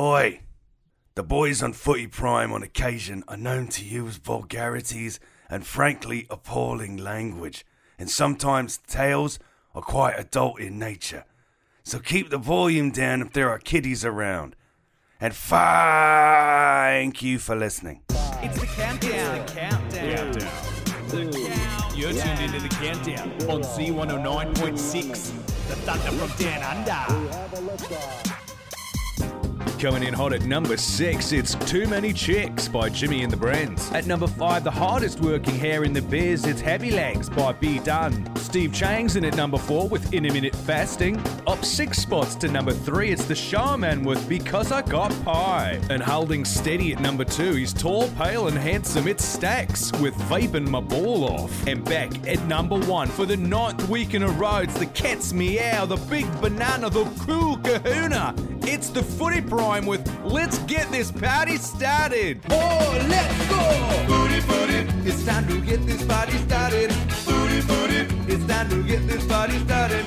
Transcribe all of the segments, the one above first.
Oi! The boys on Footy Prime on occasion are known to use vulgarities and frankly appalling language, and sometimes tales are quite adult in nature. So keep the volume down if there are kiddies around. And thank you for listening. It's the countdown. the countdown. You're tuned into the countdown on Z109.6. The thunder from down under. Coming in hot at number six, it's Too Many Chicks by Jimmy and the Brents. At number five, the hardest working hair in the biz, it's Heavy Legs by B Dunn. Steve Chang's in at number four with Intermittent Fasting. Up six spots to number three, it's the Shaman with Because I Got Pie. And holding steady at number two, he's tall, pale, and handsome. It's Stacks with Vaping My Ball Off. And back at number one for the ninth week in a row, it's the Cats Meow, the Big Banana, the Cool Kahuna. It's the Footy Prime with Let's Get This Party Started. Oh, let's go! Footy, footy. It's time to get this party started. Footy, footy. It's time to get this party started.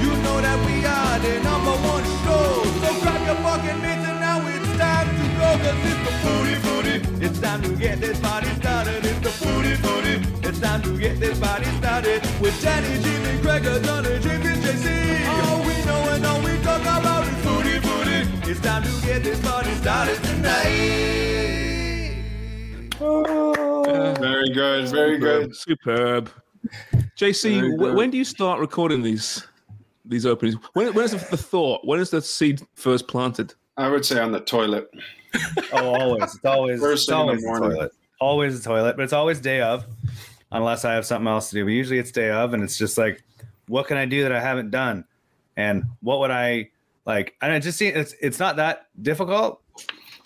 You know that we are the number one show. So grab your fucking mitts and now it's time to go. Cause it's the Footy, footy. It's time to get this party started. It's the Footy, footy. It's time to get this party started. With Danny, Jimmy, Gregor, Donna, James, and JC. All oh, It's time to get this party started tonight. Very good, very good. Superb. JC, Very good. when do you start recording these these openings? When, when is the, the thought? When is the seed first planted? I would say on the toilet. Oh, always. It's always, First it's thing in the always the morning. toilet. Always the toilet, but it's always day of, unless I have something else to do. But usually it's day of, and it's just like, what can I do that I haven't done? And what would I like? And I just see it's it's not that difficult.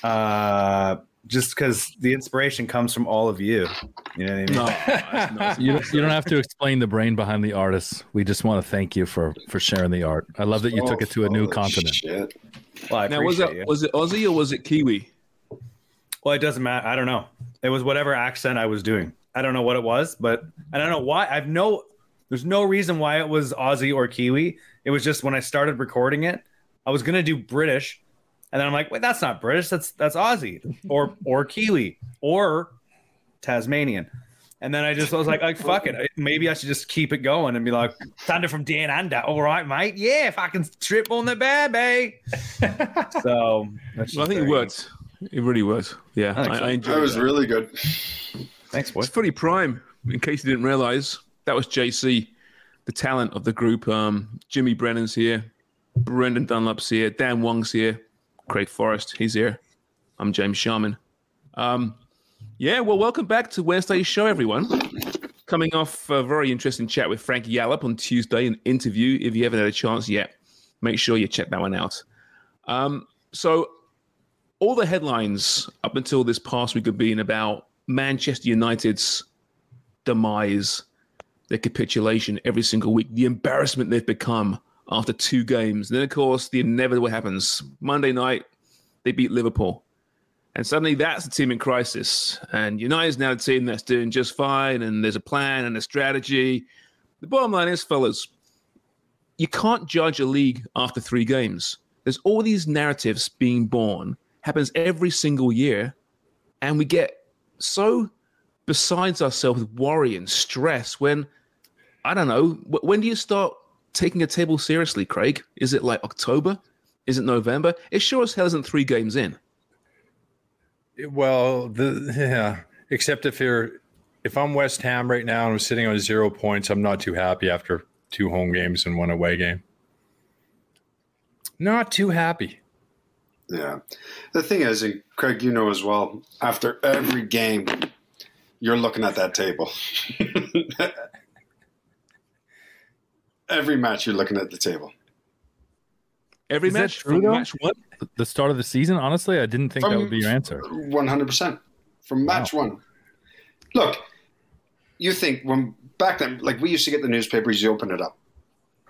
Uh, just because the inspiration comes from all of you. You know what I mean? No, You don't, you don't have to explain the brain behind the artist. We just want to thank you for for sharing the art. I love that you took it to a new continent. Shit. Well, I Now, was appreciate it you. was it Aussie or was it Kiwi? Well, it doesn't matter. I don't know. It was whatever accent I was doing. I don't know what it was, but I don't know why. I've no. There's no reason why it was Aussie or Kiwi. It was just when I started recording it, I was gonna do British, and then I'm like, wait, that's not British. That's that's Aussie or or Kiwi or Tasmanian. And then I just was like, like fuck it. Maybe I should just keep it going and be like, Thunder from Dan Under. All right, mate. Yeah, fucking trip on the baby. so that's Well, I think it works. It really works. Yeah, I think I, so. I enjoyed That was that. really good. Thanks, boy. It's Footy Prime. In case you didn't realize, that was JC, the talent of the group. Um, Jimmy Brennan's here, Brendan Dunlop's here, Dan Wong's here, Craig Forrest, he's here. I'm James Sharman. Um, yeah, well, welcome back to Wednesday's show, everyone. Coming off a very interesting chat with Frank Yallop on Tuesday, an interview. If you haven't had a chance yet, make sure you check that one out. Um, so, all the headlines up until this past week have been about Manchester United's demise, their capitulation every single week, the embarrassment they've become after two games. then, of course, the inevitable happens. Monday night, they beat Liverpool. And suddenly that's a team in crisis. And United's now a team that's doing just fine, and there's a plan and a strategy. The bottom line is, fellas, you can't judge a league after three games. There's all these narratives being born, happens every single year, and we get so besides ourselves with worry and stress when I don't know, when do you start taking a table seriously, Craig? Is it like October? Is it November? It sure as hell isn't three games in. Well, the yeah. Except if you're if I'm West Ham right now and I'm sitting on zero points, I'm not too happy after two home games and one away game. Not too happy. Yeah. The thing is, and Craig, you know as well, after every game, you're looking at that table. every match, you're looking at the table. Every Is match true, from though? match one. The start of the season, honestly, I didn't think that would be your answer. 100% from match one. Look, you think when back then, like we used to get the newspapers, you open it up,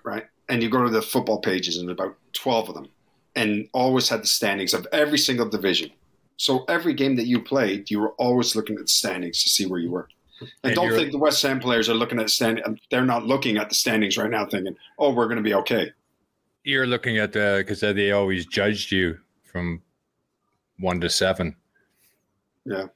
right? And you go to the football pages, and about 12 of them, and always had the standings of every single division. So every game that you played, you were always looking at the standings to see where you were. And, And don't think the West Ham players are looking at stand. Um, they're not looking at the standings right now, thinking, "Oh, we're going to be okay." You're looking at the because they always judged you from one to seven. Yeah,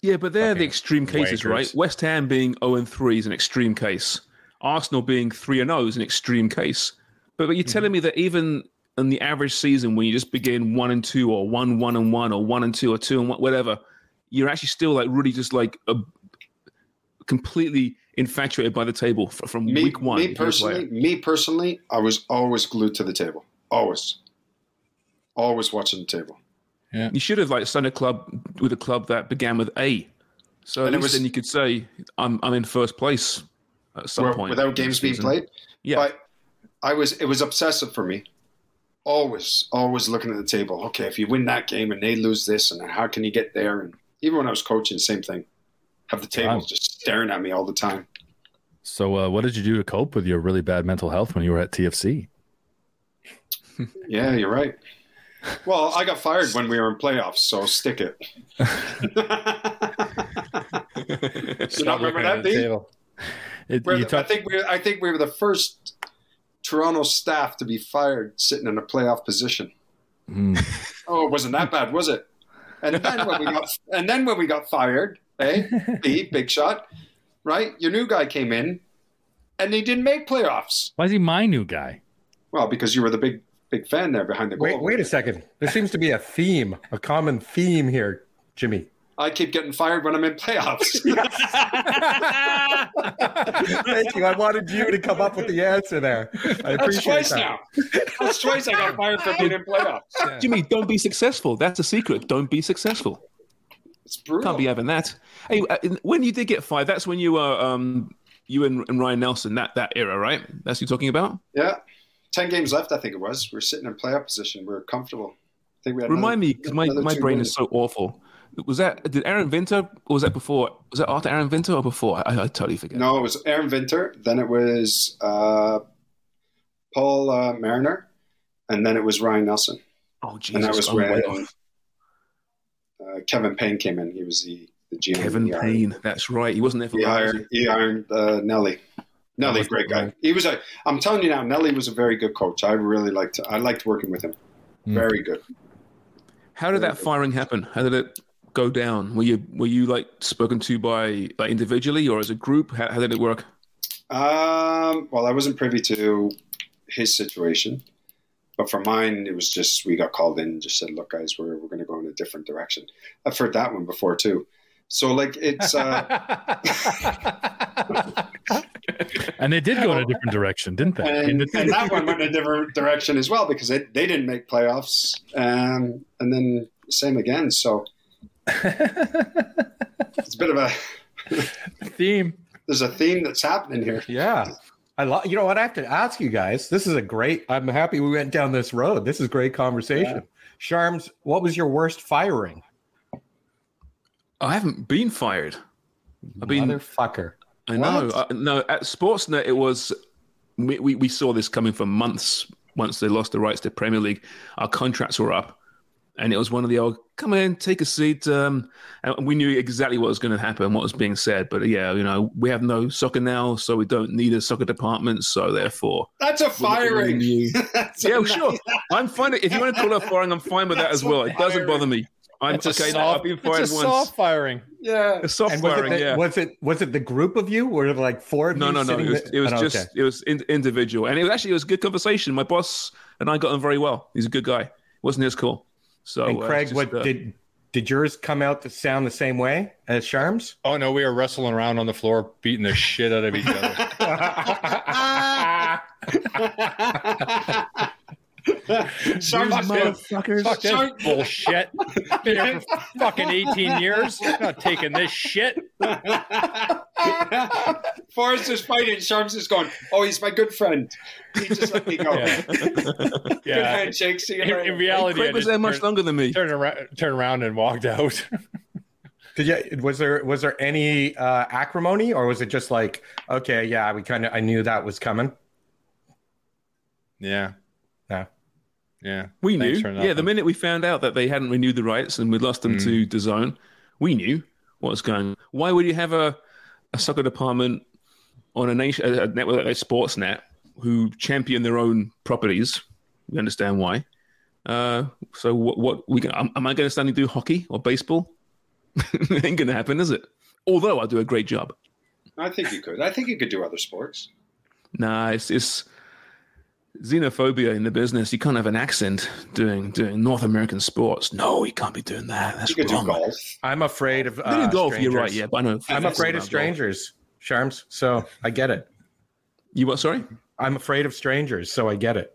Yeah, but they're the extreme cases, wankers. right? West Ham being 0 and 3 is an extreme case. Arsenal being 3 and 0 is an extreme case. But, but you're telling me that even in the average season, when you just begin 1 and 2 or 1 1 and 1 or 1 and 2 or 2 and 1, whatever, you're actually still like really just like a, completely infatuated by the table from me, week one. me if you're a player. personally, me personally, I was always glued to the table. Always, always watching the table. Yeah. You should have like signed a club with a club that began with A. So at And it least was- then you could say, I'm, I'm in first place at some point. without games being played. Yeah. But I was it was obsessive for me. Always, always looking at the table. Okay, if you win that game and they lose this, and how can you get there? And even when I was coaching, same thing. Have the tables Wow. just staring at me all the time. So, uh, what did you do to cope with your really bad mental health when you were at TFC? Yeah, you're right. Well, I got fired when we were in playoffs, so stick it. you not remember that, Dean? It, We're you the- I think we I think we were the first Toronto staff to be fired sitting in a playoff position. Hmm. Oh, it wasn't that bad, was it? And then when we got and then when we got fired, eh? B, big shot, right? Your new guy came in and he didn't make playoffs. Why is he my new guy? Well, because you were the big big fan there behind the goal. Wait, wait a second. There seems to be a theme, a common theme here, Jimmy. I keep getting fired when I'm in playoffs. Thank you. I wanted you to come up with the answer there. I That's appreciate twice that. now. That's twice I got fired for being in playoffs. Jimmy, don't be successful. That's a secret. Don't be successful. It's brutal. Can't be having that. Hey, uh, when you did get fired, that's when you were um, you and, and Ryan Nelsen that that era, right? That's what you're talking about. Yeah. 10 games left, I think it was. We are sitting in playoff position. We are comfortable. I think we had Remind another- me, because my, my brain wins. is so awful. Was that did Aron Winter or was that before? Was that after Aron Winter or before? I, I totally forget. No, it was Aron Winter. Then it was uh, Paul uh, Mariner. And then it was Ryan Nelsen. Oh Jesus! and that was when uh, Kevin Payne came in. He was the, the GM. Kevin Payne. That's right. He wasn't there for He long, hired, he hired uh, Nelly. Nelly, great guy. He was a. I'm telling you now, Nelly was a very good coach. I really liked. I liked working with him. Hmm. Very good. How did that firing happen? How did it go down? Were you were you like spoken to by like individually or as a group? How, how did it work? Um, well, I wasn't privy to his situation, but for mine, it was just we got called in and just said, "Look, guys, we're we're going to go in a different direction." I've heard that one before too. So, like, it's uh, And they did go in a different direction, didn't they? and, and that one went in a different direction as well because they, they didn't make playoffs, um, and then same again. So it's a bit of a theme. There's a theme that's happening here. Yeah. I love. You know what? I have to ask you guys. This is a great. I'm happy we went down this road. This is great conversation. Sharms, what was your worst firing? I haven't been fired. I've been Motherfucker. I know. What? Uh, no, at Sportsnet, it was. We, we, we saw this coming for months. Once they lost the rights to Premier League, our contracts were up, and it was one of the old "come in, take a seat." Um, and we knew exactly what was going to happen, what was being said. But yeah, you know, we have no soccer now, so we don't need a soccer department. So therefore, That's a we're looking at firing. you. That's a yeah, nice- sure. I'm fine. If you want to call it firing, I'm fine with that as well. It doesn't bother me. I'm It's a okay. no, soft, I've been it's a once. soft firing. Yeah. A soft And was it, firing, the, yeah. was it was it the group of you? Were there like four of No, you? no, no. sitting It was, it was Oh, just okay. it was in, individual, and it was actually it was a good conversation. My boss and I got on very well. He's a good guy. It wasn't his call. So And uh, Craig, just, what uh, did did yours come out to sound the same way as Sharms? Oh no, we were wrestling around on the floor, beating the shit out of each other. Sorry, Motherfuckers. Fuck this bullshit. Been here for fucking 18 years. Not taking this shit. Forrest is fighting. Sharms is going, oh, he's my good friend. He just let me go. Yeah. Good Yeah. handshake. See you In, in reality, Craig was just there much turned, longer than me. turned around, turned around and walked out. Did you, was there was there any uh, acrimony, or was it just like, okay, yeah, we kind of I knew that was coming. yeah. Yeah. Yeah. We Thanks knew. Yeah, the minute we found out that they hadn't renewed the rights and we'd lost them to DAZN, we knew what was going on. Why would you have a, a soccer department on a nation a, a network like Sportsnet who champion their own properties? We understand why. Uh, so what? What we? Am, am I going to stand and do hockey or baseball? Ain't going to happen, is it? Although I do a great job. I think you could. I think you could do other sports. Nah, it's, it's xenophobia in the business. You can't have an accent doing doing North American sports. No, you can't be doing that. That's You could wrong. do golf. I'm afraid of I do uh, golf. You're right. strangers. Yeah, but I know. I'm afraid of strangers, Sharms. So I get it. You what? Sorry. I'm afraid of strangers, so I get it.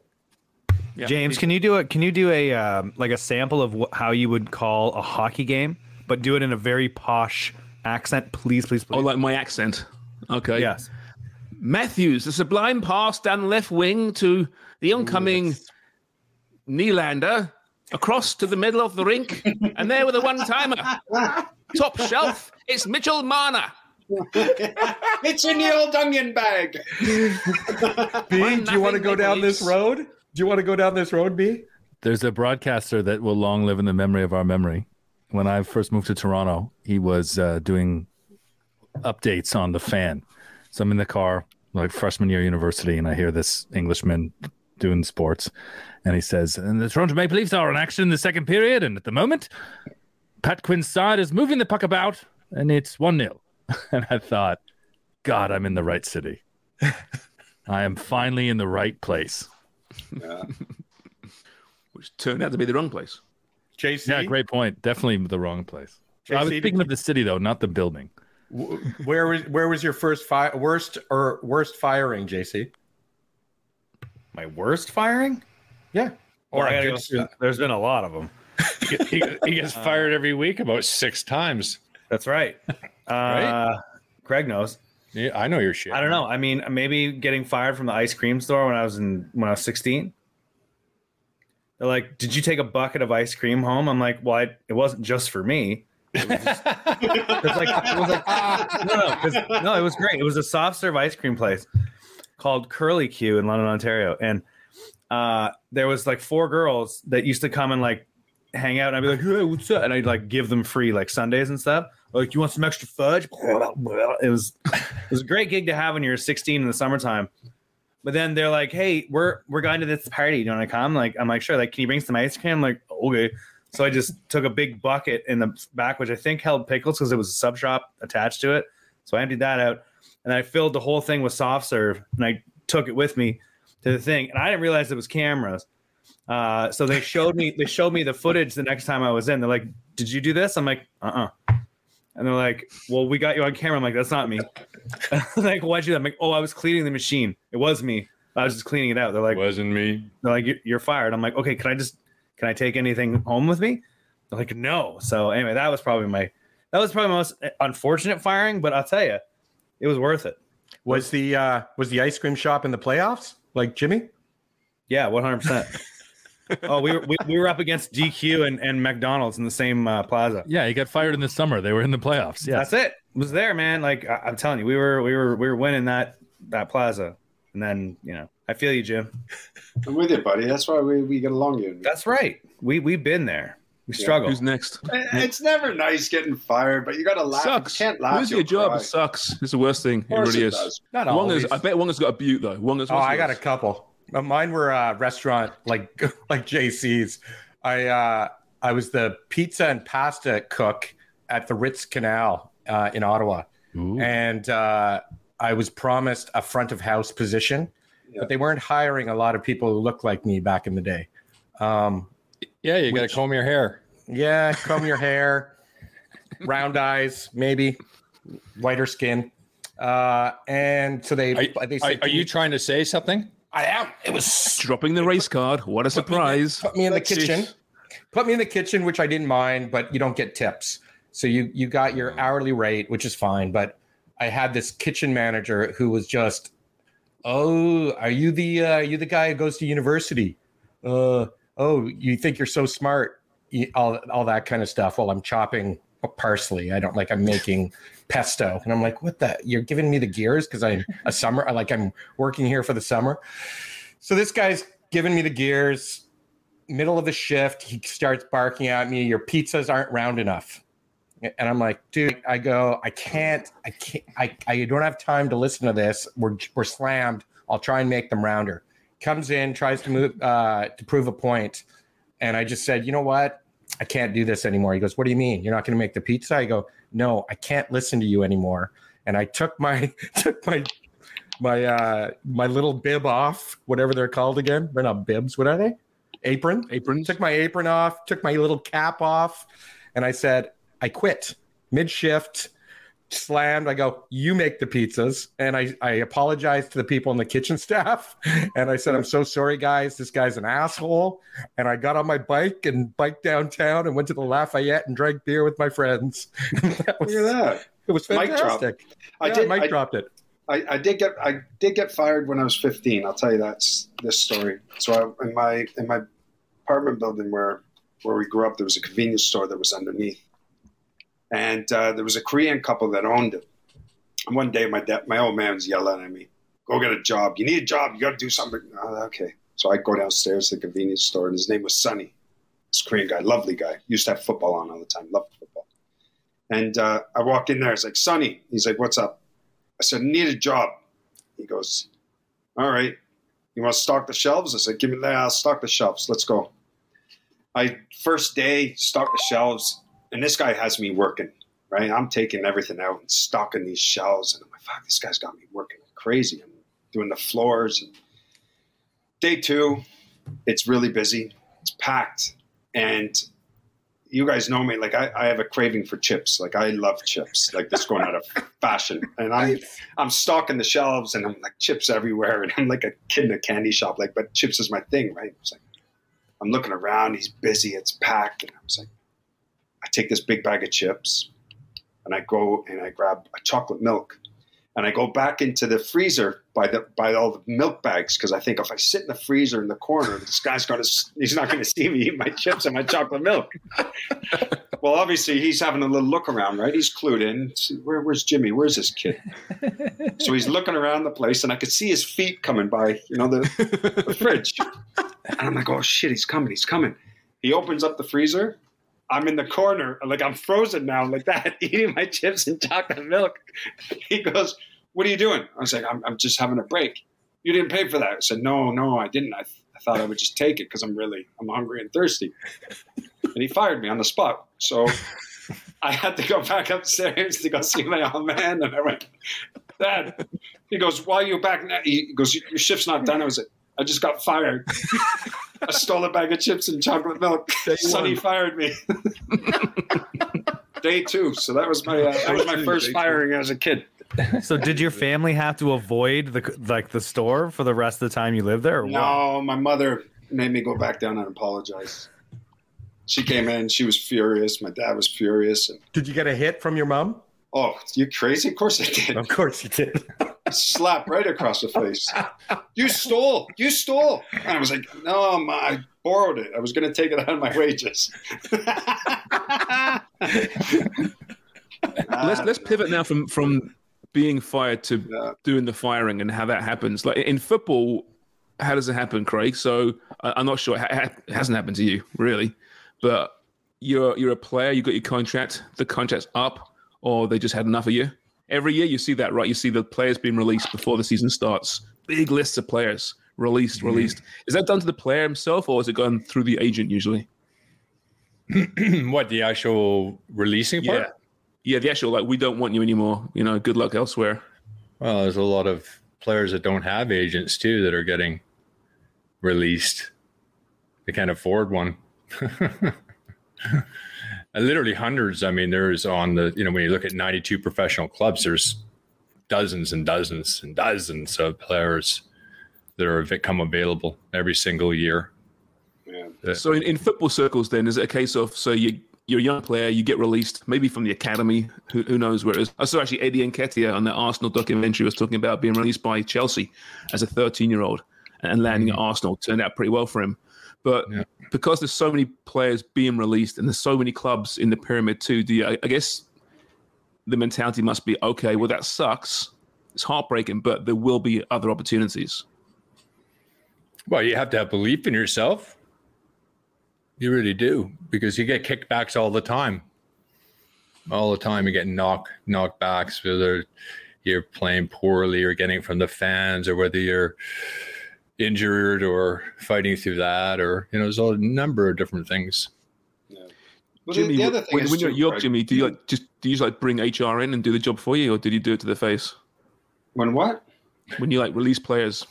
Yeah. James, can you do it? Can you do a um, like a sample of wh- how you would call a hockey game, but do it in a very posh accent, please, please, please. Oh, like my accent. Okay. yes. Matthews, the sublime pass down left wing to the oncoming Nylander across to the middle of the rink, and there with a one timer. Top shelf, it's Mitchell Marner. It's in the old onion bag. B, do you want to go down this road? Do you want to go down this road, B? There's a broadcaster that will long live in the memory of our memory. When I first moved to Toronto, he was uh, doing updates on the fan. So I'm in the car, like freshman year university, and I hear this Englishman doing sports, and he says, "And the Toronto Maple Leafs are in action in the second period, and at the moment, Pat Quinn's side is moving the puck about, and it's one 0 And I thought, God, I'm in the right city. I am finally in the right place. Which turned out to be the wrong place. JC, Yeah, great point. Definitely the wrong place. I was JC, speaking of the city though, not the building. Where was where was your first fi- worst or worst firing, JC? My worst firing? Yeah, Or or I a gotta good go there's been a lot of them. he, he gets fired every week about six times. That's right. Uh, Craig knows. Yeah, I know your shit. I don't know. I mean, maybe getting fired from the ice cream store when I was in when I was 16. They're like, "Did you take a bucket of ice cream home?" I'm like, "Well, I, it wasn't just for me." It was, just, like, it was like no, no, 'cause- no, it was great. It was a soft serve ice cream place called Curly Q in London, Ontario, and uh, there was like four girls that used to come and like hang out, and I'd be like, "Hey, what's up?" And I'd like give them free like sundaes and stuff. Like, you want some extra fudge? It was it was a great gig to have when you're 16 in the summertime. But then they're like, "Hey, we're we're going to this party. Do you want to come?" Like, I'm like, "Sure." Like, can you bring some ice cream? I'm like, okay. So I just took a big bucket in the back, which I think held pickles because it was a sub shop attached to it. So I emptied that out, and I filled the whole thing with soft serve, and I took it with me to the thing. And I didn't realize it was cameras. Uh, so they showed me they showed me the footage the next time I was in. They're like, "Did you do this?" I'm like, "Uh uh And they're like, "Well, we got you on camera." I'm like, "That's not me." Like, why'd you do that? I'm like, "Oh, I was cleaning the machine. It was me. I was just cleaning it out." They're like, wasn't me. they're like, "You're fired." I'm like, "Okay, can I just can I take anything home with me?" They're like, "No." So anyway, that was probably my that was probably my most unfortunate firing, but I'll tell you, it was worth it. was the uh, was the ice cream shop in the playoffs? Like Jimmy? Yeah, 100. percent Oh, we were we, we were up against DQ and, and McDonald's in the same uh, plaza. Yeah, he got fired in the summer. They were in the playoffs. Yeah. That's it. It was there, man. Like I, I'm telling you, we were we were we were winning that that plaza, and then you know, I feel you, Jim. I'm with you, buddy. That's why we, we get along. You. That's right. We we've been there. We struggle. Who's next? It's never nice getting fired, but you got to laugh. Sucks. You can't laugh. Lose your you'll job. cry. Sucks. It's the worst thing. It Of course really it is. does. Not Wonger's, always. I bet Wonger's got a butte though. Wonger's. Oh, I got a couple. Uh, Mine were uh, restaurant like like JC's. I uh, I was the pizza and pasta cook at the Ritz Canal uh, in Ottawa, and uh, I was promised a front of house position, but they weren't hiring a lot of people who looked like me back in the day. Um, yeah, you got to comb your hair. Yeah, comb your hair, round eyes, maybe whiter skin. Uh, and so they, Are, they said, are you trying to say something? I am. It was Dropping the race card. What a surprise. put me in the Let's see. kitchen. Put me in the kitchen, which I didn't mind, but you don't get tips. So you you got your hourly rate, which is fine. But I had this kitchen manager who was just, oh, are you the uh, are you the guy who goes to university? Uh, oh, you think you're so smart? All all that kind of stuff. While I'm chopping parsley, I don't like I'm making pesto, and I'm like, what the? You're giving me the gears because I'm a summer. Like I'm working here for the summer. So this guy's giving me the gears. Middle of the shift, he starts barking at me. Your pizzas aren't round enough. And I'm like, dude, I go, I can't, I can't, I, I don't have time to listen to this. We're, we're slammed. I'll try and make them rounder. Comes in, tries to move, uh, to prove a point. And I just said, you know what? I can't do this anymore. He goes, what do you mean? You're not going to make the pizza? I go, no, I can't listen to you anymore. And I took my, took my, my, uh, my little bib off, whatever they're called again. They're not bibs. What are they? Apron. Apron. Took my apron off, took my little cap off, and I said, I quit mid shift, slammed. I go, You make the pizzas. And I, I apologized to the people in the kitchen staff. And I said, I'm so sorry, guys. This guy's an asshole. And I got on my bike and biked downtown and went to the Lafayette and drank beer with my friends. that was, Look at that. It was fantastic. I Yeah, did. Mike I, dropped it. I, I did get. I did get fired when I was 15. I'll tell you that's this story. So I, in my in my apartment building where where we grew up, there was a convenience store that was underneath, and uh, there was a Korean couple that owned it. And one day, my dad, my old man was yelling at me, "Go get a job. You need a job. You got to do something." Okay. So I go downstairs to the convenience store, and his name was Sonny. This Korean guy, lovely guy, used to have football on all the time. Loved football. And uh, I walk in there. It's like Sonny. He's like, "What's up?" I said, "Need a job." He goes, "All right. You want to stock the shelves?" I said, "Give me that. I'll stock the shelves. Let's go." I first day stock the shelves, and this guy has me working. Right, I'm taking everything out and stocking these shelves, and I'm like, "Fuck, this guy's got me working crazy." I'm doing the floors. And day two, it's really busy. It's packed, and you guys know me. Like I, I have a craving for chips. Like I love chips. Like this going out of fashion, and I'm I'm stocking the shelves, and I'm like chips everywhere, and I'm like a kid in a candy shop. Like, but chips is my thing, right? It's like I'm looking around. He's busy. It's packed, and I was like, I take this big bag of chips, and I go and I grab a chocolate milk, and I go back into the freezer by the by all the milk bags because I think if I sit in the freezer in the corner, this guy's gonna he's not gonna see me eat my chips and my chocolate milk. well, obviously he's having a little look around, right? He's clued in. Where, where's Jimmy? Where's this kid? so he's looking around the place, and I could see his feet coming by, you know, the, the fridge. And I'm like, oh shit, he's coming, he's coming. He opens up the freezer. I'm in the corner, like I'm frozen now, like that, eating my chips and chocolate milk. He goes, "What are you doing?" I was like, "I'm, I'm just having a break." You didn't pay for that. I said, "No, no, I didn't. I, I thought I would just take it because I'm really, I'm hungry and thirsty." And he fired me on the spot. So I had to go back upstairs to go see my old man, and I went, "Dad." He goes, "Why are you back now?" He goes, "Your shift's not done." I was like, "I just got fired." I stole a bag of chips and chocolate milk. Sonny fired me. Day two. So that was my uh, that was my first firing as a kid. So did your family have to avoid the like the store for the rest of the time you lived there? Or what? No, my mother made me go back down and apologize. She came in. She was furious. My dad was furious. And Did you get a hit from your mom? oh, you crazy? Of course I did. Of course you did. Slap right across the face. You stole. You stole. And I was like, no, I borrowed it. I was going to take it out of my wages. let's let's pivot now from from being fired to doing the firing and how that happens. Like in football, how does it happen, Craig? So I, I'm not sure. It, it hasn't happened to you really, but you're you're a player. You got your contract. The contract's up, or they just had enough of you. Every year you see that, right? You see the players being released before the season starts. Big lists of players released, released. Is that done to the player himself, or is it gone through the agent usually? what the actual releasing part? Yeah. Yeah, the actual like we don't want you anymore. You know, good luck elsewhere. Well, there's a lot of players that don't have agents too that are getting released. They can't afford one. And literally hundreds. I mean, there's on the you know when you look at 92 professional clubs, there's dozens and dozens and dozens of players that are come available every single year. Yeah. So in, in football circles, then is it a case of so you you're a young player, you get released maybe from the academy, who, who knows where it is. Oh, I saw actually Eddie Nketiah on the Arsenal documentary was talking about being released by Chelsea as a 13 year old and landing hmm. at Arsenal turned out pretty well for him. But Yeah. because there's so many players being released and there's so many clubs in the pyramid too, do you, I, I guess the mentality must be okay. Well, that sucks. It's heartbreaking, but there will be other opportunities. Well, you have to have belief in yourself. You really do because you get kickbacks all the time. All the time, you get knock knockbacks, whether you're playing poorly or getting it from the fans, or whether you're injured or fighting through that, or you know, there's a number of different things. Well, Jimmy, the, the other thing when, is when you're at York, Craig, Jimmy, do you like just do you like bring HR in and do the job for you, or did you do it to the face? when what? When you like release players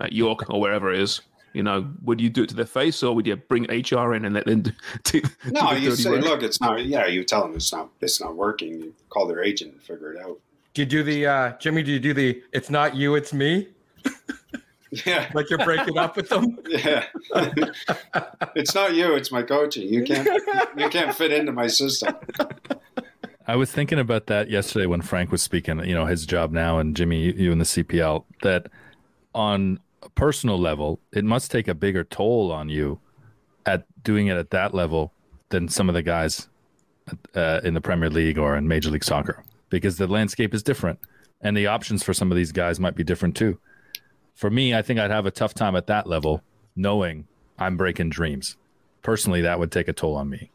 at York or wherever it is, you know, would you do it to their face, or would you bring HR in and let them do? do No, do the you dirty say, work? look, it's not. Yeah, you tell them it's not. It's not working. You call their agent and figure it out. Do you do the uh, Jimmy? Do you do the? It's not you, it's me. Yeah, Like you're breaking up with them. yeah. it's not you. It's my coaching. You can't. You can't fit into my system. I was thinking about that yesterday when Frank was speaking, you know, his job now and Jimmy, you- and the CPL, that on a personal level, it must take a bigger toll on you at doing it at that level than some of the guys uh, in the Premier League or in Major League Soccer because the landscape is different and the options for some of these guys might be different too. For me, I think I'd have a tough time at that level knowing I'm breaking dreams. Personally, that would take a toll on me.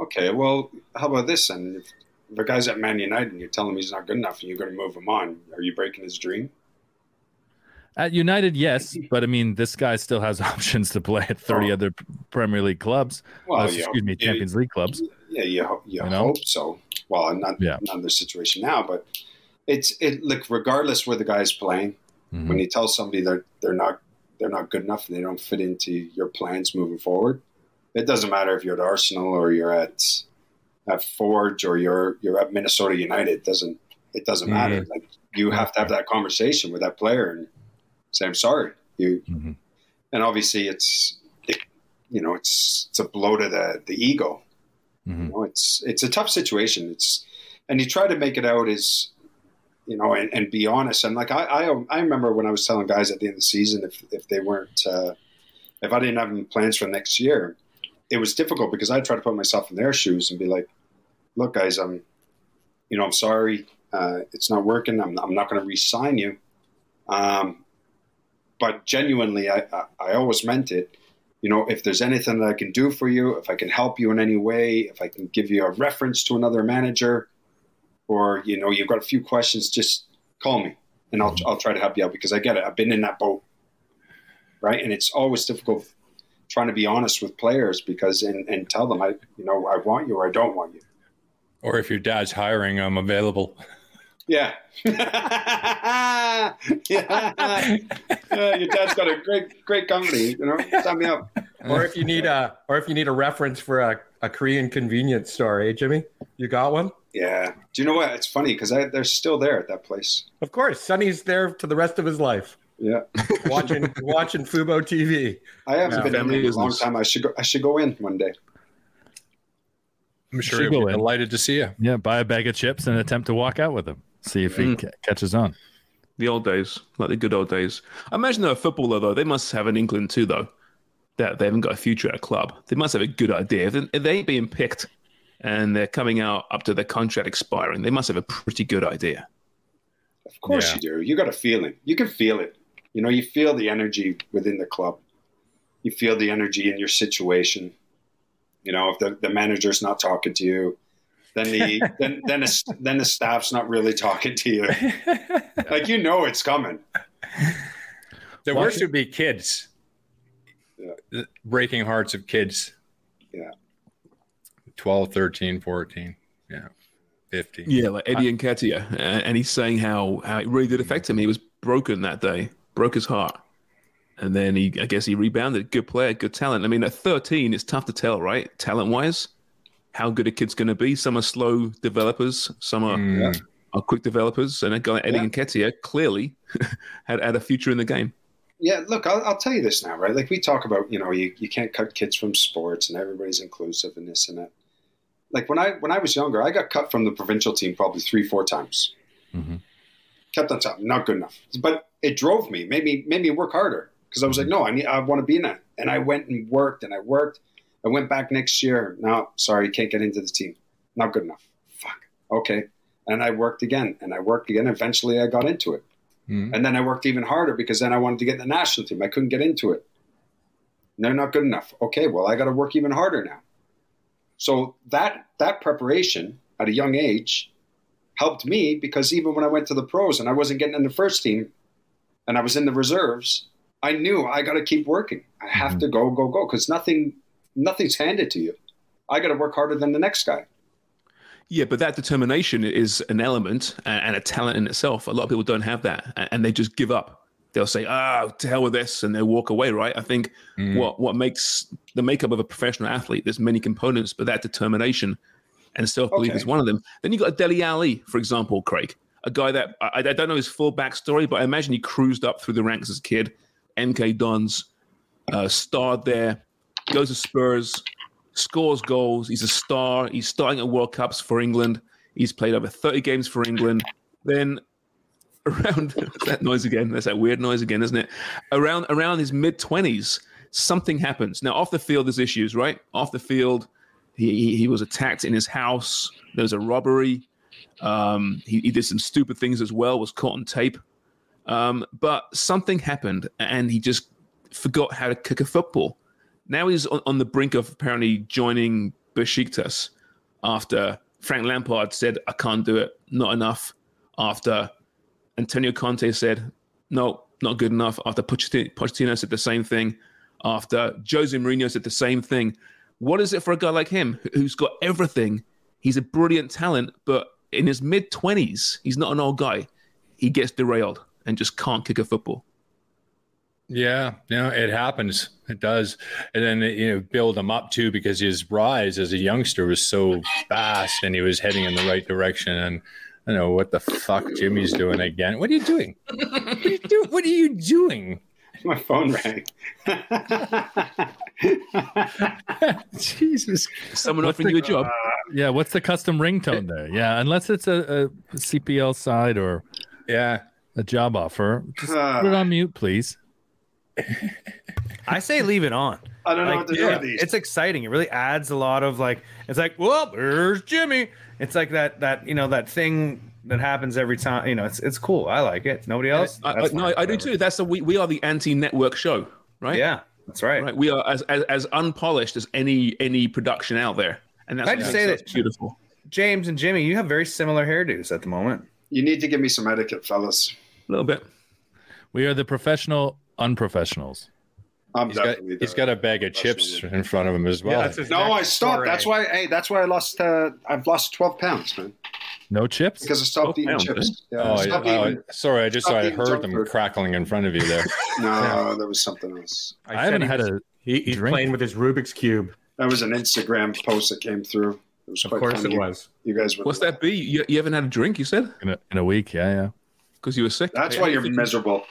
Okay, well, how about this? And if the guy's at Man United and you tell him he's not good enough and you're going to move him on, are you breaking his dream? At United, yes, but I mean, this guy still has options to play at 30 Oh. other Premier League clubs. Well, Uh, yeah, excuse me, yeah, Champions League clubs. Yeah, you, ho- you, You know? hope so. Well, not Yeah. not in their situation now, but it's it. Look, regardless where the guy's playing, Mhm. when you tell somebody they're they're not they're not good enough and they don't fit into your plans moving forward, it doesn't matter if you're at Arsenal or you're at at Forge or you're you're at Minnesota United. It doesn't it doesn't matter. Like you have to have that conversation with that player and say, "I'm sorry." You Mhm. and obviously it's it, you know it's it's a blow to the the ego. Mhm. You know, it's it's a tough situation. It's and you try to make it out as you know and, and be honest. And like I, I I remember when I was telling guys at the end of the season if if they weren't uh, if I didn't have any plans for next year, it was difficult because I tried to put myself in their shoes and be like, look, guys, I'm you know I'm sorry, uh, it's not working. I'm I'm not going to re-sign you. Um, but genuinely, I, I I always meant it you know, if there's anything that I can do for you, if I can help you in any way, if I can give you a reference to another manager, or you know, you've got a few questions, just call me, and I'll mm-hmm. I'll try to help you out because I get it. I've been in that boat, right? And it's always difficult trying to be honest with players because and and tell them I you know I want you or I don't want you. Or if your dad's hiring, I'm available. Yeah. yeah. Yeah, Your dad's got a great great company, you know. Sign me up. Or if you need a, or if you need a reference for a, a Korean convenience store, eh, Jimmy? You got one? Yeah. Do you know what? It's funny because they're still there at that place. Of course, Sonny's there to the rest of his life, Yeah. watching watching Fubo TV. I haven't Yeah, been in family in a long time. I should go. I should go in one day. I'm sure Should he'll be in. delighted to see you. Yeah, buy a bag of chips and attempt to walk out with him. See if he Mm. ca- catches on. The old days, like the good old days. I imagine they're a footballer though. They must have an inkling too, though, that they haven't got a future at a club. They must have a good idea. If they, if they ain't being picked and they're coming out up to their contract expiring, they must have a pretty good idea. Of course Yeah. you do. You got a feeling. You can feel it. You know, you feel the energy within the club. You feel the energy in your situation. You know, if the, the manager's not talking to you, then the then then the, then the staff's not really talking to you. Like you know it's coming. The Watch worst it. would be kids. Yeah. Breaking hearts of kids. Yeah. 12, 13, 14. Yeah. 15. Yeah, like Eddie Nketiah, and, and he's saying how how it really did affect him. He was broken that day, broke his heart, and then he, I guess, he rebounded. Good player, good talent. I mean, at 13, it's tough to tell, right? Talent wise, how good a kid's going to be. Some are slow developers, some are Mm. are quick developers, and a guy like Eddie Yeah. Nketiah clearly had had a future in the game. Yeah, look, I'll, I'll tell you this now, right? Like we talk about, you know, you, you can't cut kids from sports and everybody's inclusive and this and that. Like when I when I was younger, I got cut from the provincial team probably three, four times. Mhm. Kept on top, not good enough. But it drove me, made me made me work harder because I was like, no, I need, I want to be in it. And I went and worked and I worked. I went back next year. No, sorry, can't get into the team. Not good enough. Fuck. Okay. And I worked again and I worked again. Eventually, I got into it. Mhm. And then I worked even harder because then I wanted to get in the national team. I couldn't get into it. They're not good enough. Okay, well, I got to work even harder now. So that that preparation at a young age helped me because even when I went to the pros and I wasn't getting in the first team and I was in the reserves, I knew I got to keep working. I have to go, go, go because nothing nothing's handed to you. I got to work harder than the next guy. Yeah, but that determination is an element and a talent in itself. A lot of people don't have that, and they just give up. They'll say, "Ah, to hell with this," and they walk away. Right? I think Mm. what what makes the makeup of a professional athlete. There's many components, but that determination and self belief Okay. is one of them. Then you got a Dele Alli, for example, Craig, a guy that I, I don't know his full backstory, but I imagine he cruised up through the ranks as a kid. MK Dons uh, starred there, goes to Spurs, scores goals. He's a star. He's starting at World Cups for England. He's played over 30 games for England. Then around that noise again. That's that weird noise again, isn't it? Around around his mid 20s, something happens. Now off the field, there's issues, right? Off the field, he he, was attacked in his house. There was a robbery. Um, he, he did some stupid things as well. Was caught on tape. Um, but something happened, and he just forgot how to kick a football. Now he's on, on the brink of apparently joining Besiktas after Frank Lampard said, "I can't do it, not enough." After Antonio Conte said, "No, not good enough." After Pochettino, Pochettino said the same thing. After Jose Mourinho said the same thing. What is it for a guy like him who- who's got everything? He's a brilliant talent, but in his mid twenties, he's not an old guy. He gets derailed and just can't kick a football. Yeah, no, it happens. It does, and then you know build him up too because his rise as a youngster was so fast, and he was heading in the right direction. And I don't know what the fuck Jimmy's doing again. What are you doing? What are you, do- what are you doing? My phone rang. Jesus, Someone What's offering the- you a job. Yeah, what's the custom ringtone there? Yeah, unless it's a, a CPL side or yeah, a job offer, just Ah. put it on mute, please. I say leave it on. I don't know Like, what to do yeah, with these. It's exciting. It really adds a lot of like. It's like, well, there's Jimmy. It's like that that you know that thing that happens every time. You know, it's it's cool. I like it. Nobody else? I, I, no, I, I do too. That's the we, we are the anti-network show, right? Yeah, that's right. Right. We are as, as as unpolished as any any production out there, and that's I'd what say makes that- beautiful. James and Jimmy, you have very similar hairdos at the moment. You need to give me some etiquette, fellas. A little bit. We are the professional unprofessionals. I'm he's got definitely he's the- got a bag of chips in front of him as well. that's his No, I stopped. foray. That's why. Hey, that's why I lost. Uh, I've lost twelve pounds, man, No chips? because I stopped 12 eating pounds, chips. Yeah, Oh, I yeah. stopped Oh, eating. sorry, I just stop I heard them food. crackling in front of you there. No, there was something else. I, said haven't he had was- a He, he's Drink. playing with his Rubik's cube. That was an Instagram post that came through. It was Of quite course funny. it was. You guys would. What's that be? You, you haven't had a drink, you said, in a, in a week. Yeah, yeah, because you were sick. That's Hey, why you're you miserable.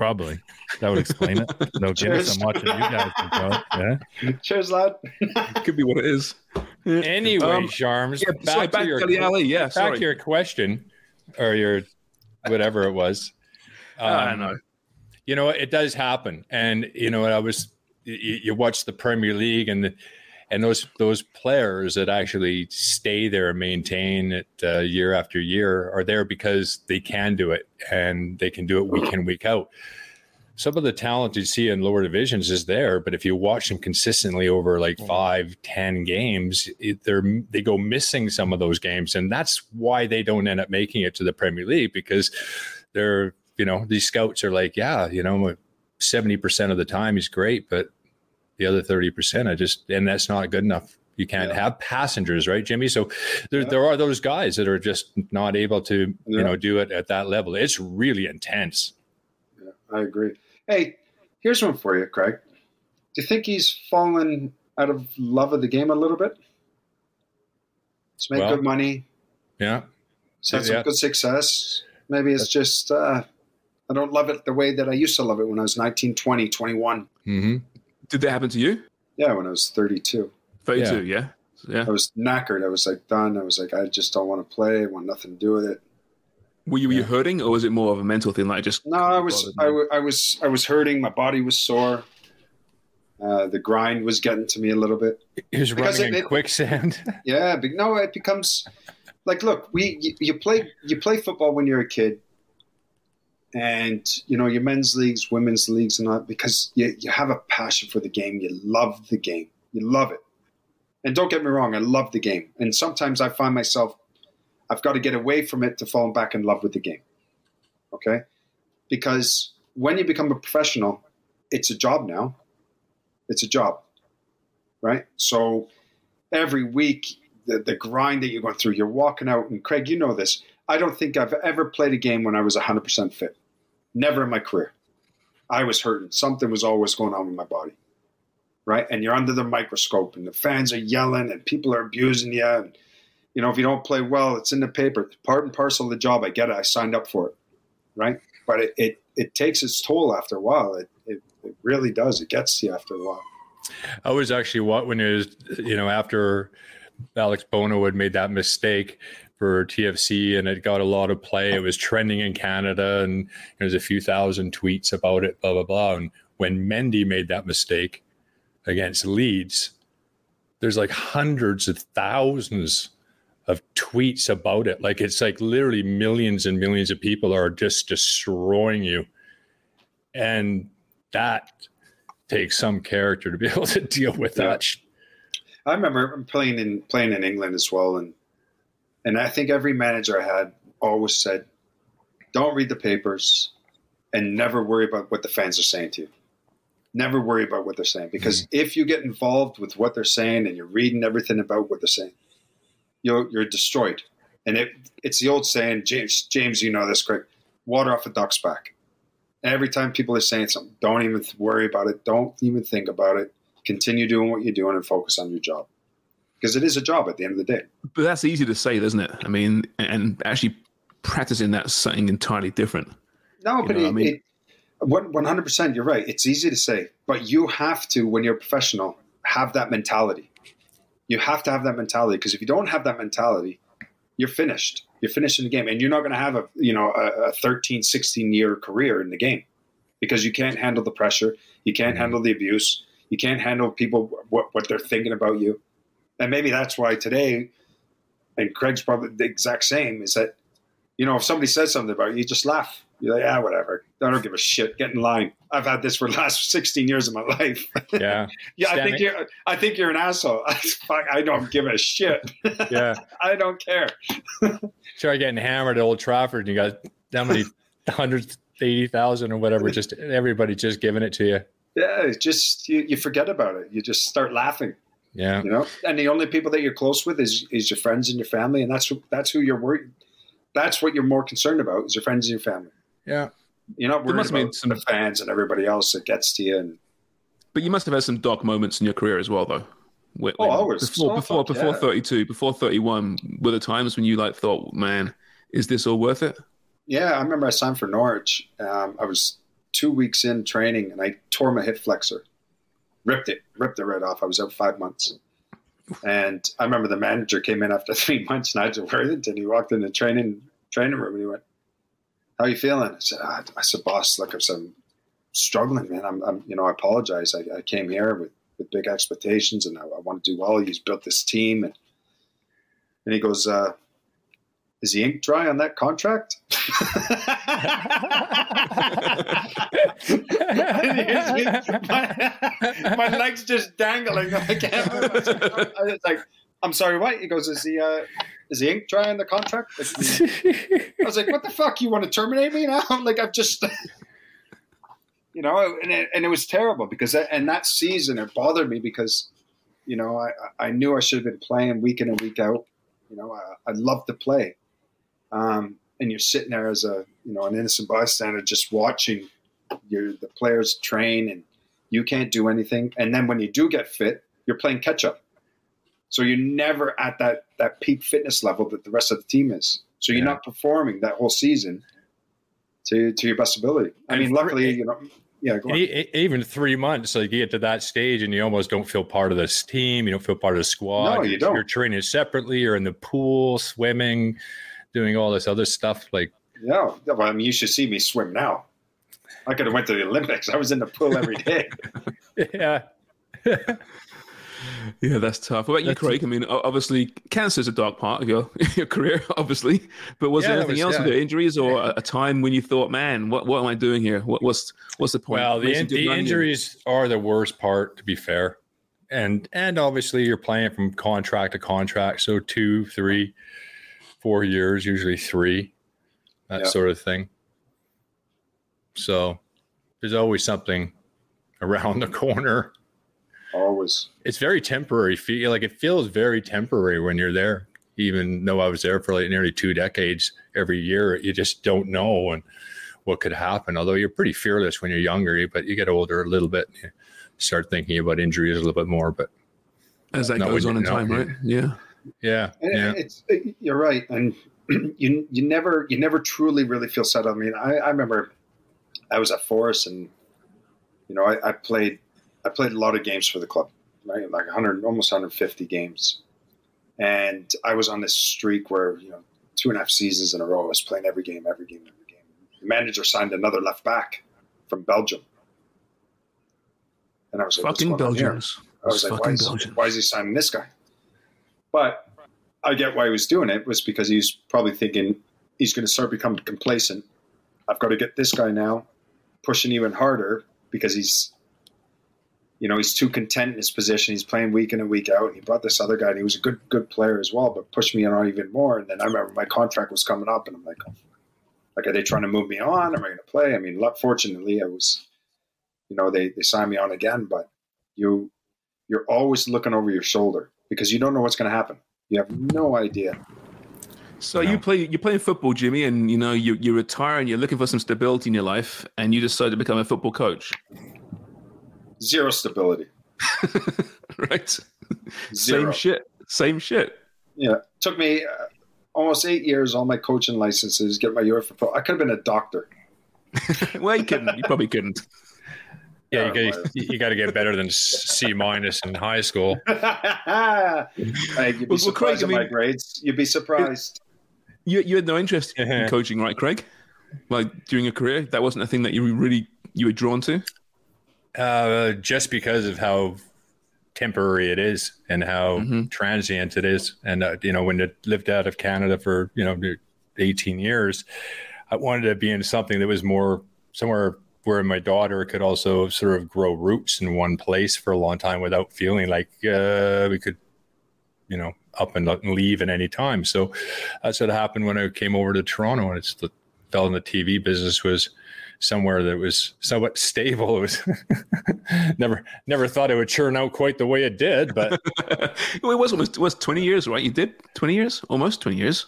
Probably. That would explain it. No Guinness. Cheers. I'm watching you guys. Yeah. Cheers, lad. think? Could be what it is. Anyway, Um, Sharms, Yeah, back, sorry, to your to Dele Alli, Yeah, back sorry. to your question or your whatever it was. I Um, know. You know, it does happen, and you know, I was you, you watch the Premier League and the, and those those players that actually stay there and maintain it uh, year after year are there because they can do it and they can do it week in week out. Some of the talent you see in lower divisions is there, but if you watch them consistently over like five, ten games, it, they're they go missing some of those games, and that's why they don't end up making it to the Premier League because they're you know these scouts are like, yeah, you know, seventy percent of the time he's great, but the other thirty percent, I just and that's not good enough. You can't have passengers, right, Jimmy? So there, there are those guys that are just not able to, you know, do it at that level. It's really intense. Yeah, I agree. Hey, here's one for you, Craig. Do you think he's fallen out of love of the game a little bit? He's made Well, good money. Yeah. He's had some yeah. good success. Maybe it's just uh, I don't love it the way that I used to love it when I was 19, 20, 21. Mm-hmm. Did that happen to you? Yeah, when I was 32. 32, yeah. Yeah. I was knackered. I was like done. I was like, I just don't want to play. I want nothing to do with it. Were you, were you hurting or was it more of a mental thing? Like just No, I was, I, was, I was hurting. My body was sore. Uh, the grind was getting to me a little bit. He was Because running it- in it- quicksand. Yeah, but no, it becomes like, look, we you, you play you play football when you're a kid, and you know your men's leagues, women's leagues, and all because you you have a passion for the game. You love the game. You love it. And don't get me wrong, I love the game. And sometimes I find myself, I've got to get away from it to fall back in love with the game. Okay, because when you become a professional, it's a job now. It's a job, right? So every week the, the grind that you're going through you're walking out and craig you know this i don't think i've ever played a game when i was 100% fit never in my career. I was hurting. Something was always going on with my body right? And you're under the microscope and the fans are yelling and people are abusing you. And you know if you don't play well it's in the paper. Part and parcel of the job. I get it. I signed up for it right? But it, it, it takes its toll after a while. It, it, it really does. It gets you after a while. I was actually what when it was, you know, after Alex Bono had made that mistake for TFC and it got a lot of play. It was trending in Canada and there's a few thousand tweets about it, blah, blah, blah. And when Mendy made that mistake against Leeds, there's like hundreds of thousands of tweets about it. Like it's like literally millions and millions of people are just destroying you. And that takes some character to be able to deal with that. sh- I remember playing in playing in England as well, and and I think every manager I had always said, "Don't read the papers, and never worry about what the fans are saying to you. Never worry about what they're saying because mm-hmm. if you get involved with what they're saying and you're reading everything about what they're saying, you're you're destroyed. And it it's the old saying, James James, you know this, Craig. Water off a duck's back. Every time people are saying something, don't even worry about it. Don't even think about it. Continue doing what you're doing and focus on your job because it is a job at the end of the day. But that's easy to say, isn't it? I mean, and actually practicing that's something entirely different. No, You but it, I mean- it, one hundred percent. You're right. It's easy to say, but you have to, when you're a professional, have that mentality. You have to have that mentality because if you don't have that mentality, you're finished. You're finished in the game, and you're not going to have a you know a, a 13, 16 year career in the game because you can't handle the pressure. You can't mm-hmm. handle the abuse. You can't handle people what what they're thinking about you, and maybe that's why today, and Craig's probably the exact same. Is that you know if somebody says something about you, you just laugh. You're like, yeah, whatever. I don't give a shit. Get in line. I've had this for the last 16 years of my life. Yeah. yeah, I think you're. I think you're an asshole. I don't give a shit. Yeah. I don't care. Try getting hammered at Old Trafford and you got how many hundreds, 80,000 or whatever, just everybody just giving it to you. Yeah, it's just you, you forget about it. You just start laughing. Yeah. You know, and the only people that you're close with is is your friends and your family, and that's who, that's who you're worried. That's what you're more concerned about is your friends and your family. Yeah. You're not There worried must have been about the fans and everybody else that gets to you. And But you must have had some dark moments in your career as well, though. When- Oh, when- always. Before, before, before yeah. 32, before 31, were the times when you like thought, man, is this all worth it? Yeah, I remember I signed for Norwich. Um, I was two weeks in training and I tore my hip flexor, ripped it, ripped it right off. I was out five months. And I remember the manager came in after three months, Nigel Worthington. He walked in the training training room and he went, "How are you feeling?" I said, ah, "I said, boss, look, I'm struggling, man. I'm, I'm you know, I apologize. I, I came here with, with big expectations and I, I want to do well. He's built this team." And, and he goes, uh, "Is the ink dry on that contract?" my, my legs just dangling. I can't. move. I was like, I'm sorry, what? He goes, is the uh, is the ink dry on the contract? I was like, what the fuck? You want to terminate me now? like I've just, you know, and it, and it was terrible because and that season it bothered me because, You know, I, I knew I should have been playing week in and week out. You know, I, I love to play. Um, and you're sitting there as a, you know, an innocent bystander just watching your, the players train and you can't do anything. And then when you do get fit, you're playing catch up. So you're never at that, that peak fitness level that the rest of the team is. So you're Yeah. not performing that whole season to, to your best ability. I And mean, luckily, you know, yeah, go on. even three months, like you get to that stage and you almost don't feel part of this team. You don't feel part of the squad. No, you You're- don't. You're training separately. You're in the pool, swimming, doing all this other stuff. Like, Yeah, well, I mean, you should see me swim now. I could have went to the Olympics. I was in the pool every day. yeah. Yeah, that's tough. What about you, Craig? I mean, obviously, cancer is a dark part of your, your career, obviously. But was Yeah, there anything was- else? yeah. Were there injuries or a, a time when you thought, man, what, what am I doing here? What, what's what's the point? Well, the, in, the none here. injuries are the worst part, to be fair. And and obviously you're playing from contract to contract, so two, three, four years, usually three, that Yeah. sort of thing. So there's always something around the corner. Always. It's very temporary. Feel like it feels very temporary when you're there. Even though I was there for like nearly two decades, every year you just don't know and what could happen. Although you're pretty fearless when you're younger, but you get older a little bit, and you start thinking about injuries a little bit more. But As that No, goes on in time, right? Yeah. Yeah, And yeah, It's you're right, and you you never you never truly really feel settled. I mean, I, I remember I was at Forest, and you know, I, I played I played a lot of games for the club, right? Like 100, almost 150 games, and I was on this streak where you know two and a half seasons in a row, I was playing every game, every game, every game. The manager signed another left back from Belgium, and I was like, Fucking going? Belgians. I was like, why is, why is he signing this guy? But I get why he was doing it was because he's probably thinking he's going to start becoming complacent. I've got to get this guy now, pushing even harder because he's, you know, he's too content in his position. He's playing week in and week out. And he brought this other guy, and he was a good, good player as well, but pushed me on even more. And then I remember my contract was coming up, and I'm like, like, are they trying to move me on? Am I going to play? I mean, fortunately, I was, you know, they they signed me on again, but you you're always looking over your shoulder because you don't know what's going to happen. You have no idea. So you play you're playing football, Jimmy, and you know you you retire and you're looking for some stability in your life, and you decide to become a football coach, Zero stability. right? Zero. Same shit. Same shit. Yeah, took me uh, almost eight years, all my coaching licenses, get my UEFA pro. I could have been a doctor. well, you couldn't. You probably couldn't. Yeah. You got you got to get better than C minus in high school. hey, you'd be Well, well, surprised Craig, I at my grades. You'd be surprised. You you had no interest in coaching, right, Craig? Like during your career, that wasn't a thing that you were really you were drawn to. Uh, just because of how temporary it is and how Mm-hmm. transient it is. And, uh, you know, when I lived out of Canada for, you know, 18 years, I wanted to be in something that was more somewhere where my daughter could also sort of grow roots in one place for a long time without feeling like uh, we could, you know, up and leave at any time. So that's what happened when I came over to Toronto and it's the felt in the TV business was somewhere that was somewhat stable. It was never never thought it would churn out quite the way it did, but it was almost it was twenty years, right? You did twenty years, almost twenty years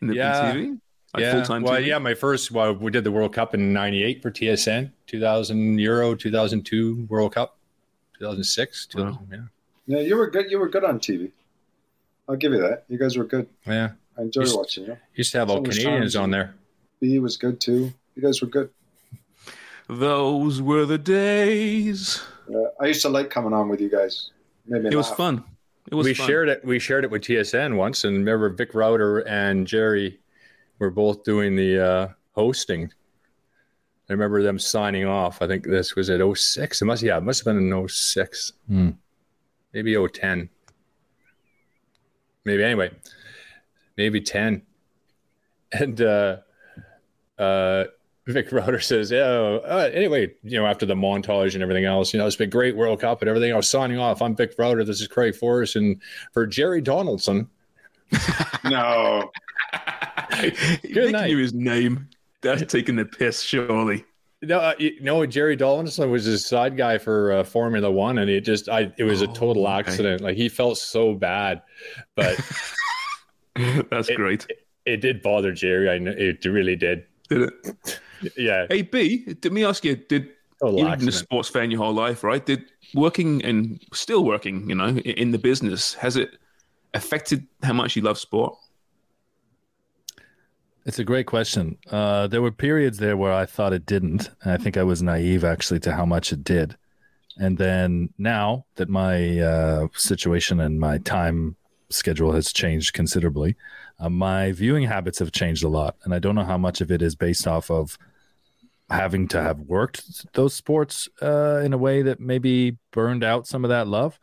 in the Yeah. TV, like yeah, full time. well, TV. yeah, my first well, we did the World Cup in '98 for TSN, 2000 Euro, 2002 World Cup, 2006, 2000, yeah, Yeah, you were good. You were good on TV. I'll give you that. You guys were good. yeah. I enjoyed Used- watching you. Used to have all Some Canadians songs- on there. B was good too. You guys were good. Those were the days. Uh, I used to like coming on with you guys. Made me It was fun. It was we fun. shared it. We shared it with TSN once, and remember Vic Rauter and Jerry were both doing the uh, hosting. I remember them signing off. I think this was at 06. It must, yeah, it must have been in 06. Hmm. Maybe 010. Maybe anyway, maybe 10. And uh, uh, Vic Rauter says, "Yeah. Uh, anyway, you know, after the montage and everything else, you know, it's been great World Cup and everything. I was signing off. I'm Vic Rauter. This is Craig Forrest, and for Jerry Donaldson, No, Vic night. knew his name. That's taking the piss, surely. No, uh, you know, Jerry Donaldson was his side guy for uh, Formula One, and it just, I, it was a total Oh, okay. accident. Like he felt so bad, but That's It- great. it did bother Jerry. I know it really did. Did it? Yeah, Hey B, let me ask you: Did total you've been a sports fan your whole life, right? Did working and still working, you know, in the business, has it affected how much you love sport? It's a great question. Uh, there were periods there where I thought it didn't. I think I was naive actually to how much it did. And then now that my uh, situation and my time schedule has changed considerably, uh, my viewing habits have changed a lot. And I don't know how much of it is based off of having to have worked those sports uh, in a way that maybe burned out some of that love.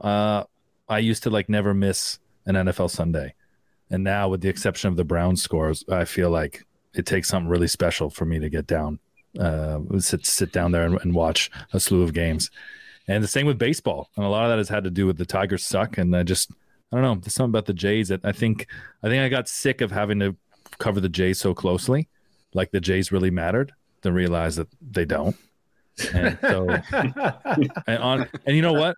Uh, I used to like never miss an NFL Sunday. And now, with the exception of the Brown scores, I feel like it takes something really special for me to get down, uh, sit sit down there and, and watch a slew of games. And the same with baseball. And a lot of that has had to do with the Tigers suck. And I just, I don't know, there's something about the Jays that I think, I think I got sick of having to cover the Jays so closely, like the Jays really mattered, to realize that they don't. And so, and on, and you know what?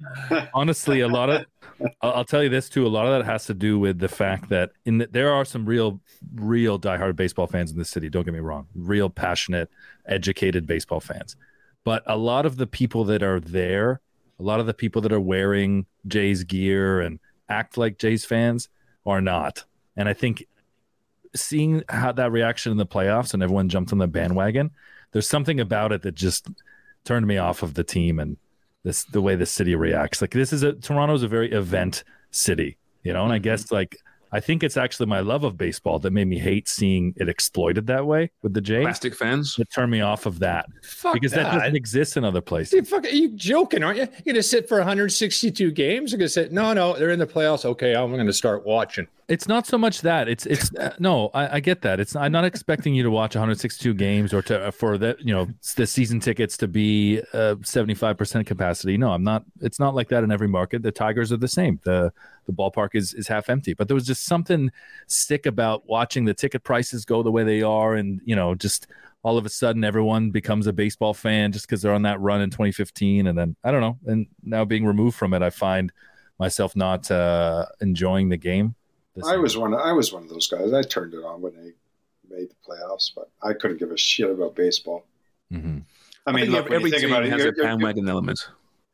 Honestly, a lot of, I'll, I'll tell you this too. A lot of that has to do with the fact that in the, there are some real, real diehard baseball fans in the city. Don't get me wrong, real passionate, educated baseball fans. But a lot of the people that are there, a lot of the people that are wearing Jays gear and act like Jays fans are not. And I think seeing how that reaction in the playoffs and everyone jumped on the bandwagon, there's something about it that just turned me off of the team and this the way the city reacts. Like this is a Toronto's a very event city, you know, and I mm-hmm. guess like I think it's actually my love of baseball that made me hate seeing it exploited that way with the Jays. Plastic fans. That turned me off of that Fuck because that. that. doesn't exist in other places. You fuck, are you joking, aren't you? You're gonna sit for 162 games. You're gonna say, no, no, they're in the playoffs. Okay, I'm gonna start watching. It's not so much that it's it's uh, no, I, I get that. It's I'm not expecting you to watch 162 games or to for the you know the season tickets to be uh, 75 percent capacity. No, I'm not. It's not like that in every market. The Tigers are the same. the The ballpark is is half empty. But there was just something sick about watching the ticket prices go the way they are, and you know just all of a sudden everyone becomes a baseball fan just because they're on that run in 2015, and then I don't know. And now being removed from it, I find myself not uh, enjoying the game. the I same. was one. I was one of those guys. I turned it on when they made the playoffs, but I couldn't give a shit about baseball. Mhm. I mean, think look, every, every think team about it, has you're- a you're- bandwagon element.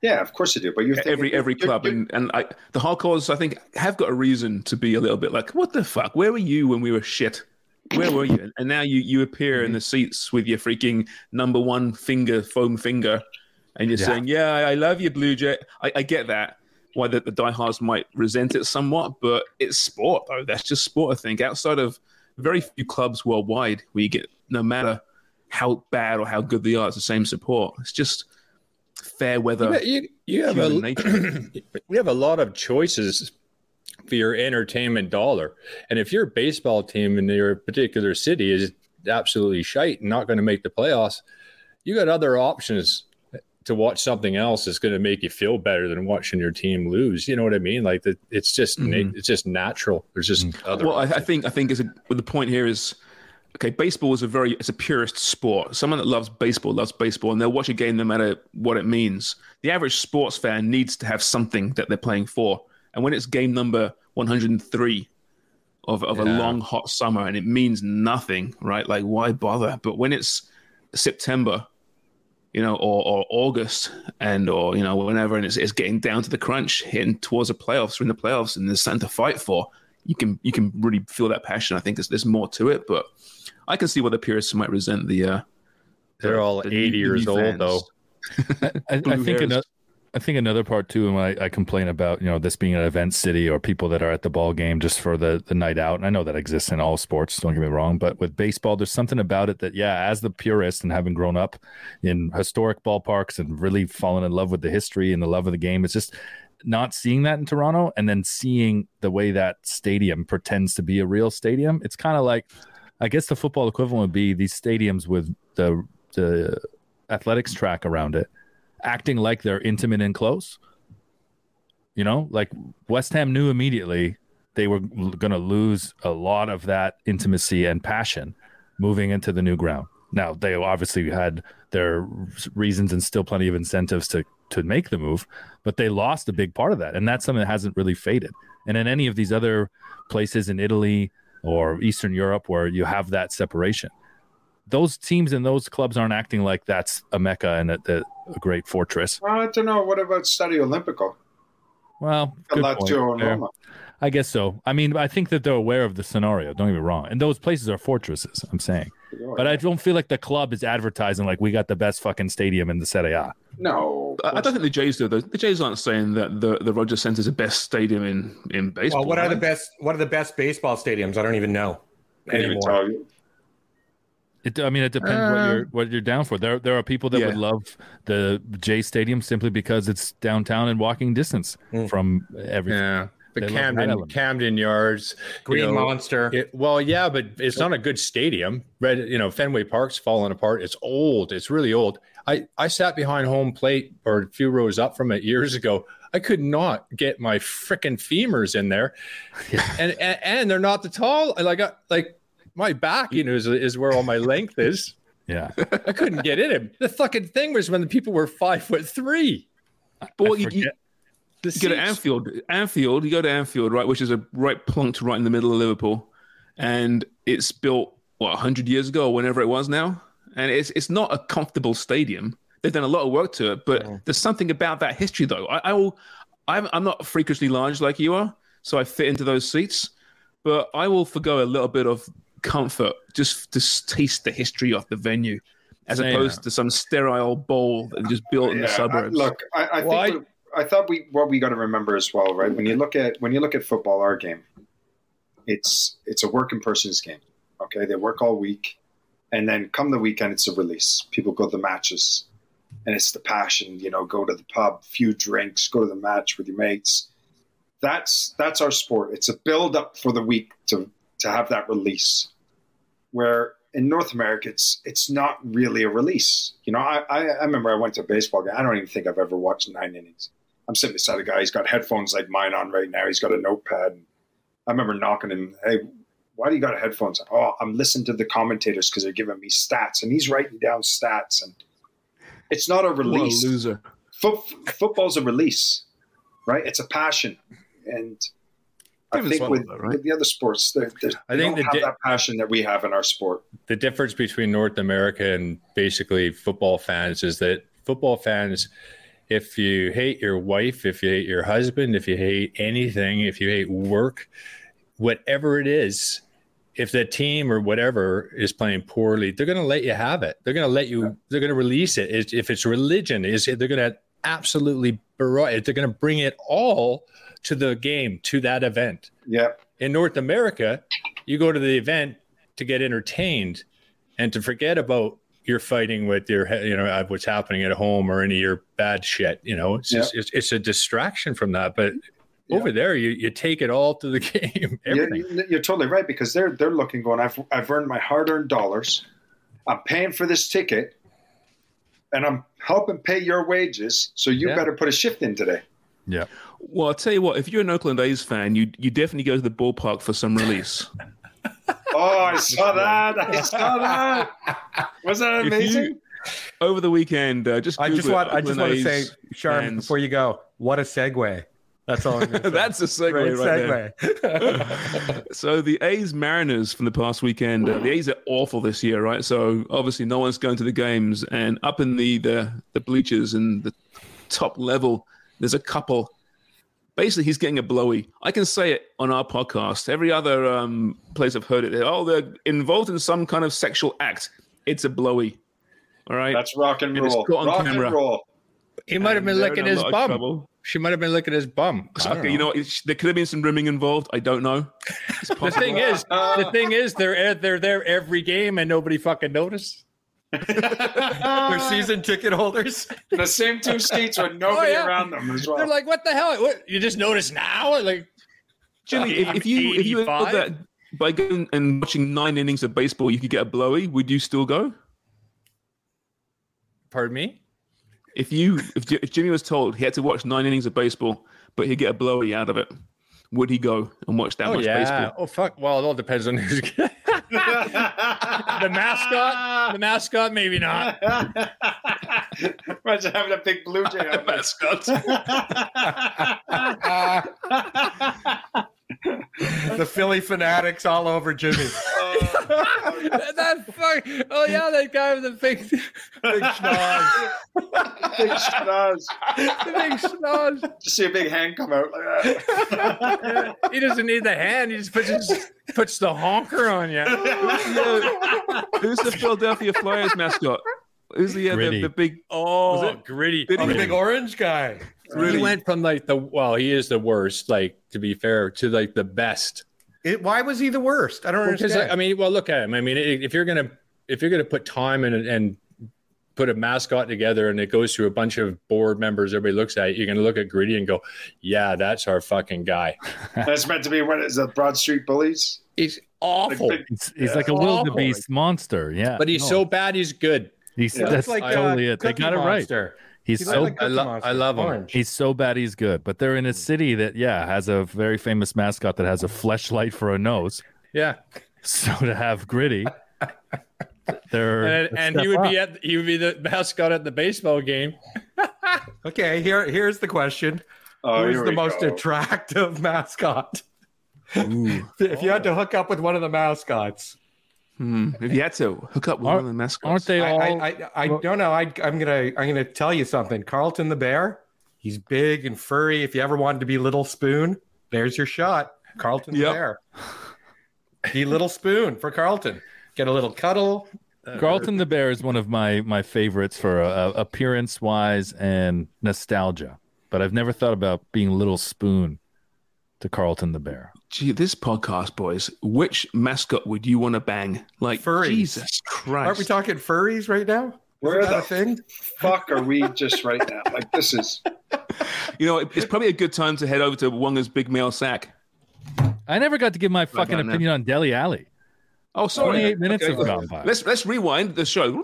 Yeah, of course you do. But thinking, every every you're- club you're- and and I, the hardcores I think have got a reason to be a little bit like what the fuck? Where were you when we were shit? Where were you? And now you you appear in mm-hmm. the seats with your freaking number one finger foam finger and you're Yeah. saying yeah I, I love you Blue Jay. I, I get that why the, the diehards might resent it somewhat but it's sport though. That's just sport I think. Outside of very few clubs worldwide where you get no matter how bad or how good they are it's the same support. It's just fair weather But you, you have a we have a lot of choices for your entertainment dollar. And if your baseball team in your particular city is absolutely shite and not going to make the playoffs, you got other options to watch something else that's going to make you feel better than watching your team lose. You know what I mean? Like that, it's just Mhm. it's just natural. There's just other. Well, I, I think I think is a, well, the point here is okay. Baseball is a very it's a purist sport. Someone that loves baseball loves baseball, and they'll watch a game no matter what it means. The average sports fan needs to have something that they're playing for, and when it's game number 103 of of a long hot summer and it means nothing, right? Like why bother? But when it's September. You know, or, or August, and or you know, whenever, and it's, it's getting down to the crunch, hitting towards the playoffs, we're in the playoffs, and there's something to fight for you can you can really feel that passion. I think there's, there's more to it, but I can see why the purists might resent the. Uh, They're all the 80 years new old, though. I, I Blue think another, I think another part too, and when I, I complain about you know this being an event city or people that are at the ball game just for the the night out, and I know that exists in all sports. Don't get me wrong, but with baseball, there's something about it that yeah, as the purist and having grown up in historic ballparks and really fallen in love with the history and the love of the game, it's just not seeing that in Toronto and then seeing the way that stadium pretends to be a real stadium. It's kind of like, I guess the football equivalent would be these stadiums with the the athletics track around it acting like they're intimate and close. You know, like West Ham knew immediately they were going to lose a lot of that intimacy and passion moving into the new ground. Now they obviously had their reasons and still plenty of incentives to to make the move, but they lost a big part of that, and that's something that hasn't really faded. And in any of these other places in Italy or Eastern Europe where you have that separation, those teams and those clubs aren't acting like that's a mecca and a, a, a great fortress. I don't know. What about Stadio Olimpico? Well, good point. Lazio. Roma. I guess so. I mean, I think that they're aware of the scenario. Don't get me wrong. And those places are fortresses. I'm saying, but I don't feel like the club is advertising like we got the best fucking stadium in the Serie A. No, I I don't think the Jays do. though. The Jays aren't saying that the the Rogers Centre is the best stadium in in baseball. Well, what are the best? What are the best baseball stadiums? I don't even know Can't even anymore. It, I mean, it depends what Uh, you're what you're down for. There there are people that would love the Jay Stadium simply because it's downtown and walking distance Mm. from everything. Yeah. They The love that Camden. Camden Yards, you Green know, Monster. It, well, yeah, but it's not a good stadium. Red, you know, Fenway Park's falling apart. It's old. It's really old. I I sat behind home plate or a few rows up from it years ago. I could not get my freaking femurs in there, and, and and they're not the tall. Like I, like my back, you know, is, is where all my length is. Yeah, I couldn't get in him. The fucking thing was when the people were five foot three. But what you, you, forget- The you go to Anfield, Anfield, you go to Anfield, right, which is a right plunked right in the middle of Liverpool, and it's built what hundred years ago or whenever it was now, and it's it's not a comfortable stadium. They've done a lot of work to it, but there's something about that history though. I, I will, I'm I'm not freakishly large like you are, so I fit into those seats, but I will forgo a little bit of comfort just to taste the history of the venue. As Same. opposed to some sterile bowl that just built in the Yeah, I- suburbs. look, I, I Well, think what- I thought we what we got to remember as well, right? When you look at when you look at football, our game, it's it's a working person's game. Okay, they work all week, and then come the weekend, it's a release. People go to the matches, and it's the passion. You know, go to the pub, few drinks, go to the match with your mates. That's that's our sport. It's a build up for the week to to have that release. Where in North America, it's it's not really a release. You know, I, I, I remember I went to a baseball game. I don't even think I've ever watched nine innings. I'm sitting beside a guy. He's got headphones like mine on right now. He's got a notepad. I remember knocking him. Hey, why do you got headphones? Oh, I'm listening to the commentators because they're giving me stats, and he's writing down stats. And it's not a what a release. loser. Foot, football's a release, right? It's a passion, and I think sport, with, though, right? with the other sports, they're, they're, I they think don't the have di- that passion that we have in our sport. the difference between North America and basically football fans is that football fans, if you hate your wife, if you hate your husband, if you hate anything, if you hate work, whatever it is, if the team or whatever is playing poorly, they're going to let you have it. They're going to let you. They're going to release it. If it's religion, is they're going to absolutely berate it. They're going to bring it all to the game, to that event Yeah, in North America, you go to the event to get entertained and to forget about your fighting with your, you know, uh, what's happening at home or any of your bad shit. You know, it's just, it's, it's a distraction from that. But over there, you, you take it all to the game. You're, Everything. you're totally right because they're they're looking going. I've I've earned my hard earned dollars. I'm paying for this ticket, and I'm helping pay your wages. So you Yeah. better put a shift in today. yeah. Well, I'll tell you what, if you're an Oakland A's fan, you you definitely go to the ballpark for some release. Oh, I saw that! I saw that. Was that amazing? you- over the weekend, uh, just I just want I just want to say, Sharm, fans. before you go, what a segue. That's all I'm say. That's a segue Great right there. So the A's Mariners from the past weekend, uh, the A's are awful this year, right? So obviously no one's going to the games, and up in the the, the bleachers and the top level, there's a couple. Basically, he's getting a blowy. I can say it on our podcast. Every other um, place I've heard it, oh, they're involved in some kind of sexual act. It's a blowy. All right. That's rock and And it's roll. got on Rock camera. and roll. He might have been licking his bum. trouble. She might have been licking his bum. I don't Okay, you know, what? It's- there could have been some rimming involved. I don't know. The thing is, the thing is, they're they're there every game and nobody fucking noticed. They're season ticket holders. The same two seats with oh, nobody Oh, yeah. around them as well. They're like, "What the hell? What, you just noticed now?" Like, Jimmy, if, if you if you thought 85? that by going and watching nine innings of baseball you could get a blowy, would you still go? pardon me. If you if, if Jimmy was told he had to watch nine innings of baseball, but he'd get a blowy out of it, would he go and watch that Oh much yeah. baseball? Oh fuck. Well, it all depends on who's. the mascot, the mascot, maybe not. Imagine having a big blue jay on mascot. the Philly Phanatics all over Jimmy. that fuck. Oh yeah, that guy with the big, big schnoz. big schnoz. The big schnoz. Just see a big hand come out like that. he doesn't need the hand. He just puts just puts the honker on you. Who's the Philadelphia Flyers mascot? Who's the, uh, the, the big? Oh, Was it? gritty. Gritty. Oh, the big orange guy. He went from like the well, he is the worst. Like to be fair, to like the best. It, why was he the worst? I don't Because understand. I mean, well, look at him. I mean, if you're gonna if you're gonna put time and and put a mascot together and it goes through a bunch of board members, everybody looks at it, you're gonna look at Gritty and go, "Yeah, that's our fucking guy." That's meant to be what is the Broad Street Bullies? He's awful, Like He's, he's Yeah. like a Awful. wildebeest monster. Yeah, but he's No, so bad, he's good. He's Yeah. that's like, uh, totally it. They got it right. Monster. He's He so like I lo- I love him. Orange. he's so bad he's good. But they're in a hmm. city that yeah has a very famous mascot that has a fleshlight for a nose. Yeah, So to have gritty, they're and, and he would up. be at he would be the mascot at the baseball game. Okay, here here's the question. Oh, Who's the most go. attractive mascot? if you had to hook up with one of the mascots, Hmm. If you had to hook up with one of the mascots, Aren't they I, all? I, I, I don't know. I, I'm gonna I'm gonna tell you something. Carlton the bear, he's big and furry. If you ever wanted to be Little Spoon, there's your shot. Carlton Yep. the bear. Be Little Spoon for Carlton. Get a little cuddle. Carlton the Bear is one of my my favorites for uh, appearance wise and nostalgia. But I've never thought about being Little Spoon to Carlton the Bear. Gee, this podcast, boys. Which mascot would you want to bang? Like Furries. Jesus Christ! Aren't we talking furries right now? Where Isn't that the a thing? fuck are we just right now? Like this is You know, it's probably a good time to head over to Wonger's Big Mail Sack. I never got to give my fucking about now? opinion on Dele Alli. Oh, sorry. 28 minutes Okay. have gone by. Let's let's rewind the show.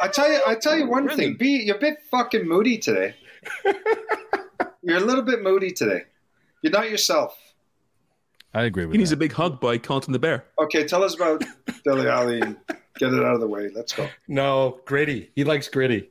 I tell you I tell you one thing. B you're a bit fucking moody today. you're a little bit moody today. You're not yourself. I agree with you. He needs that. a big hug by Carlton the Bear. Okay, tell us about Dele Alli and get it out of the way. Let's go. No, gritty. He likes gritty.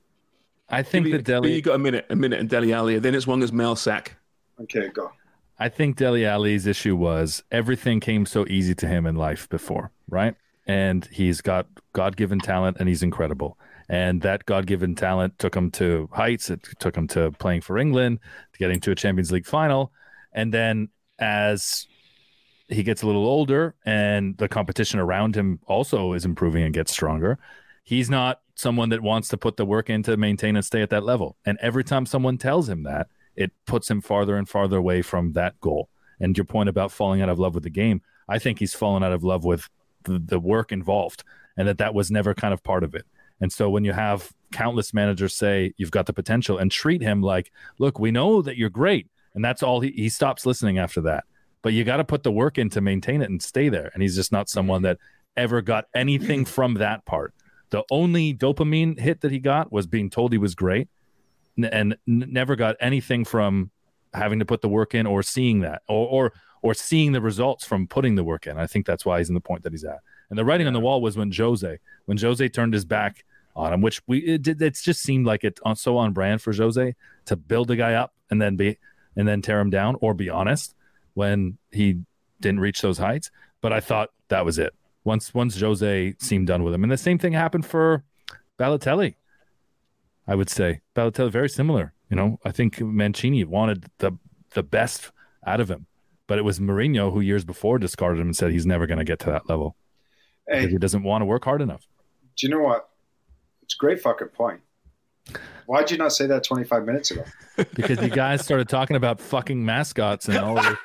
I think But the you- Dele. but you got a minute, a minute in Dele Alli, then it's Wonger's Mail Sack. Okay, go. I think Dele Alli's issue was everything came so easy to him in life before, right? And he's got God given talent and he's incredible. And that God given talent took him to heights. It took him to playing for England, to getting to a Champions League final. And then as he gets a little older and the competition around him also is improving and gets stronger, he's not someone that wants to put the work in to maintain and stay at that level. And every time someone tells him that, it puts him farther and farther away from that goal. And your point about falling out of love with the game, I think he's fallen out of love with the, the work involved and that that was never kind of part of it. And so when you have countless managers say you've got the potential and treat him like, look, we know that you're great. And that's all he, he stops listening after that. But you got to put the work in to maintain it and stay there. And he's just not someone that ever got anything from that part. The only dopamine hit that he got was being told he was great n- and n- never got anything from having to put the work in or seeing that or, or or seeing the results from putting the work in. I think that's why he's in the point that he's at. And the writing on the wall was when Jose, when Jose turned his back on him, which we it, it's just seemed like it on so on brand for Jose to build a guy up and then be and then tear him down or be honest when he didn't reach those heights. But I thought that was it. Once once Jose seemed done with him, and the same thing happened for Balotelli. I would say Balotelli very similar. You know, I think Mancini wanted the the best out of him, but it was Mourinho who years before discarded him and said he's never going to get to that level Hey, because he doesn't want to work hard enough. do you know what? It's a great fucking point. Why'd you not say that 25 minutes ago? Because you guys started talking about fucking mascots and all this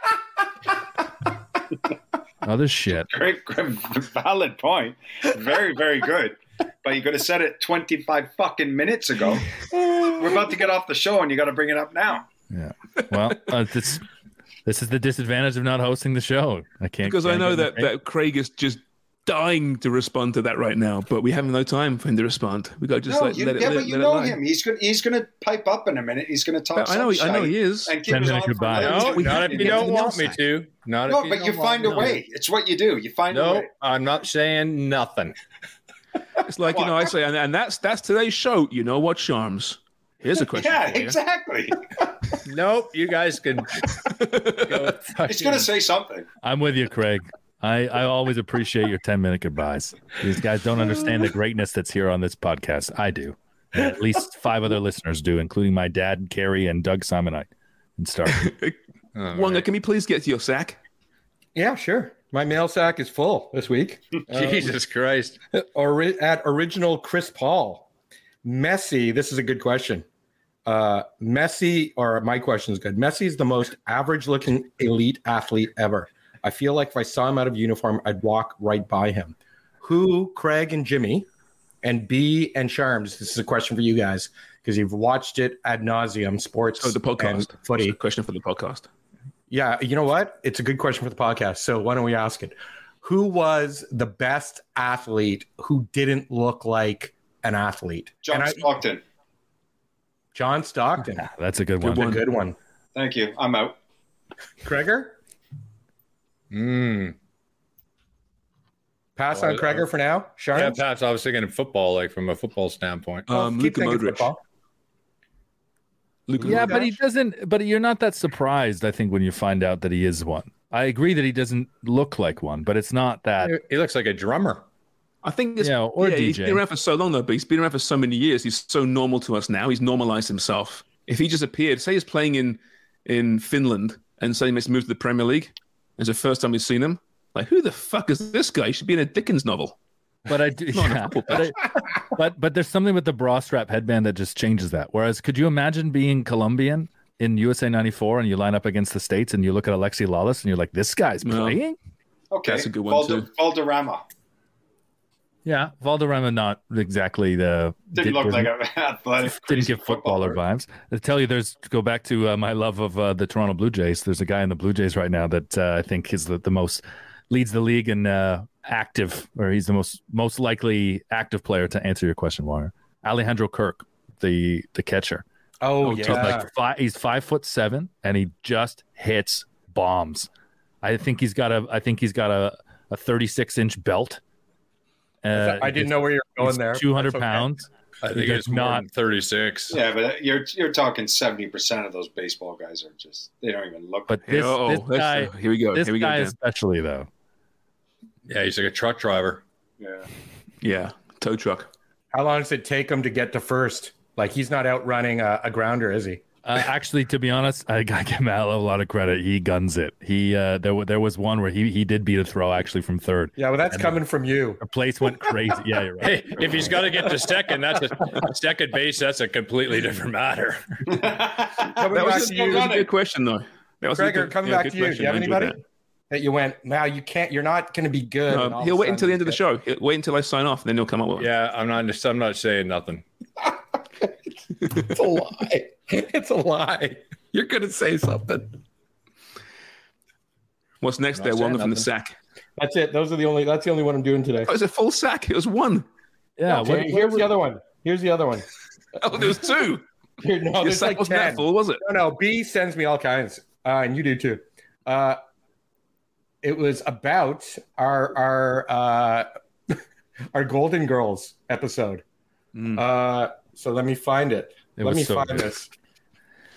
other shit. Great, great, valid point. Very, very good. But you could have said it 25 fucking minutes ago. We're about to get off the show and you got to bring it up now. Yeah. Well, uh, this this is the disadvantage of not hosting the show. I can't Because I can't know that, that Craig is just dying to respond to that right now, but we have no time for him to respond. We got to just no, like you, let it yeah, let, but you let know lie. him. He's gonna he's gonna pipe up in a minute. He's gonna talk. I know, some I know he is. And keep Ten us minute goodbye. another No, two not if you don't want me to. Not No, if you but you don't find a to. way. It's what you do. You find a No, way. I'm not saying nothing. It's like you know, I say, and, and that's that's today's show. You know what Sharms? Here's a question. Yeah, exactly. Nope, you guys can. go He's gonna say something. I'm with you, Craig. I, I always appreciate your 10 minute goodbyes. These guys don't understand the greatness that's here on this podcast. I do. And at least five other listeners do, including my dad, Carrie, and Doug Simonite. And start. Wonger, can we please get to your sack? Yeah, sure. My mail sack is full this week. Jesus Christ. Ori- at original Chris Paul. Messi, this is a good question. Uh, Messi, or my question is good. Messi is the most average looking elite athlete ever. I feel like if I saw him out of uniform, I'd walk right by him. Who, Craig and Jimmy, and B and Sharms, this is a question for you guys because you've watched it ad nauseum, sports Oh, the podcast. and footy. Question for the podcast. Yeah, you know what? It's a good question for the podcast. So why don't we ask it? Who was the best athlete who didn't look like an athlete? John And I- Stockton. John Stockton. That's a good Good one. A good one. Thank you. I'm out. Kreger? Mm. Pass Well, on Kreger for now. Yeah, Sharms? Pats. I was thinking of football, like from a football standpoint. Um, Keep Luka Modric. football. Luka Yeah, Modric. but he doesn't. But you're not that surprised, I think, when you find out that he is one. I agree that he doesn't look like one, but it's not that. He looks like a drummer. I think it's Yeah, or yeah, he's DJ. been around for so long though, but he's been around for so many years. He's so normal to us now. He's normalized himself. If he just appeared, say he's playing in in Finland and say he's moved to the Premier League, it's the first time we've seen him. Like, who the fuck is this guy? He should be in a Dickens novel. But I do. Yeah, but, I, but but there's something with the bra strap headband that just changes that. Whereas, could you imagine being Colombian in USA '94 and you line up against the states and you look at Alexi Lalas and you're like, this guy's No. playing? Okay. That's a good one, Valder- too. Valderrama. Yeah, Valderrama not exactly the Didn't did- look like wasn't- an athletic. didn't give footballer vibes. I tell you, there's go back to uh, my love of uh, the Toronto Blue Jays. There's a guy in the Blue Jays right now that uh, I think is the, the most leads the league in uh, active, or he's the most most likely active player to answer your question, Wonger. Alejandro Kirk, the the catcher. Oh, He's yeah. like five, he's five foot seven, and he just hits bombs. I think he's got a I think he's got a, a 36 inch belt. Uh, I didn't know where you were going there. 200 That's okay. pounds. I think it's not- 36. Yeah, but you're you're talking seventy percent of those baseball guys are just they don't even look. But this, Uh-oh, this let's- guy, uh, here we go. This Here we guy Dan. especially though. Yeah, he's like a truck driver. yeah. Yeah, tow truck. How long does it take him to get to first? Like he's not out running a, a grounder, is he? Uh, actually, to be honest, I got to give Mallow a lot of credit. He guns it. He uh, there wa- there was one where he he did beat a throw actually from third. Yeah, well, that's coming from you. The place went crazy. Yeah, you're right. Hey, if he's got to get to second, that's a second base. That's a completely different matter. That was, to a, that was a good question, though. That was Gregor, good- coming yeah, back to you. Do you have anybody that you went? Now you can't. You're not going to be good. No, he'll wait until the end of the show. He'll wait until I sign off, and then he'll come up with one. Yeah, I'm not. I'm not saying nothing. It's a lie. It's a lie. You're going to say something. What's next Not there? saying Wonger from the sack. That's it. Those are the only. That's the only one I'm doing today. Oh, it's a full sack. It was one. Yeah, Okay, what- here's the other one. Here's the other one. Oh, there was two. Here, no, Your there's sack like wasn't that ten. full, was it? No, no. B sends me all kinds, uh, and you do too. Uh, it was about our our uh, our Golden Girls episode. Mm. Uh, so let me find it. It let me so find good. this.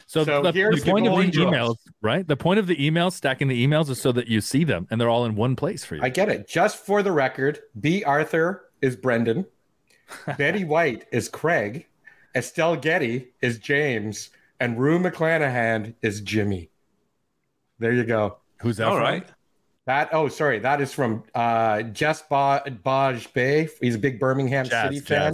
So, So the, here's the the point of the Golden emails, Girls. right? The point of the emails, stacking the emails, is so that you see them and they're all in one place for you. I get it. Just for the record, Bea Arthur is Brendan. Betty White is Craig. Estelle Getty is James. And Rue McClanahan is Jimmy. There you go. Who's that? All from? right. That oh sorry, that is from uh Jess ba- Baj Bay. He's a big Birmingham Jazz, City fan.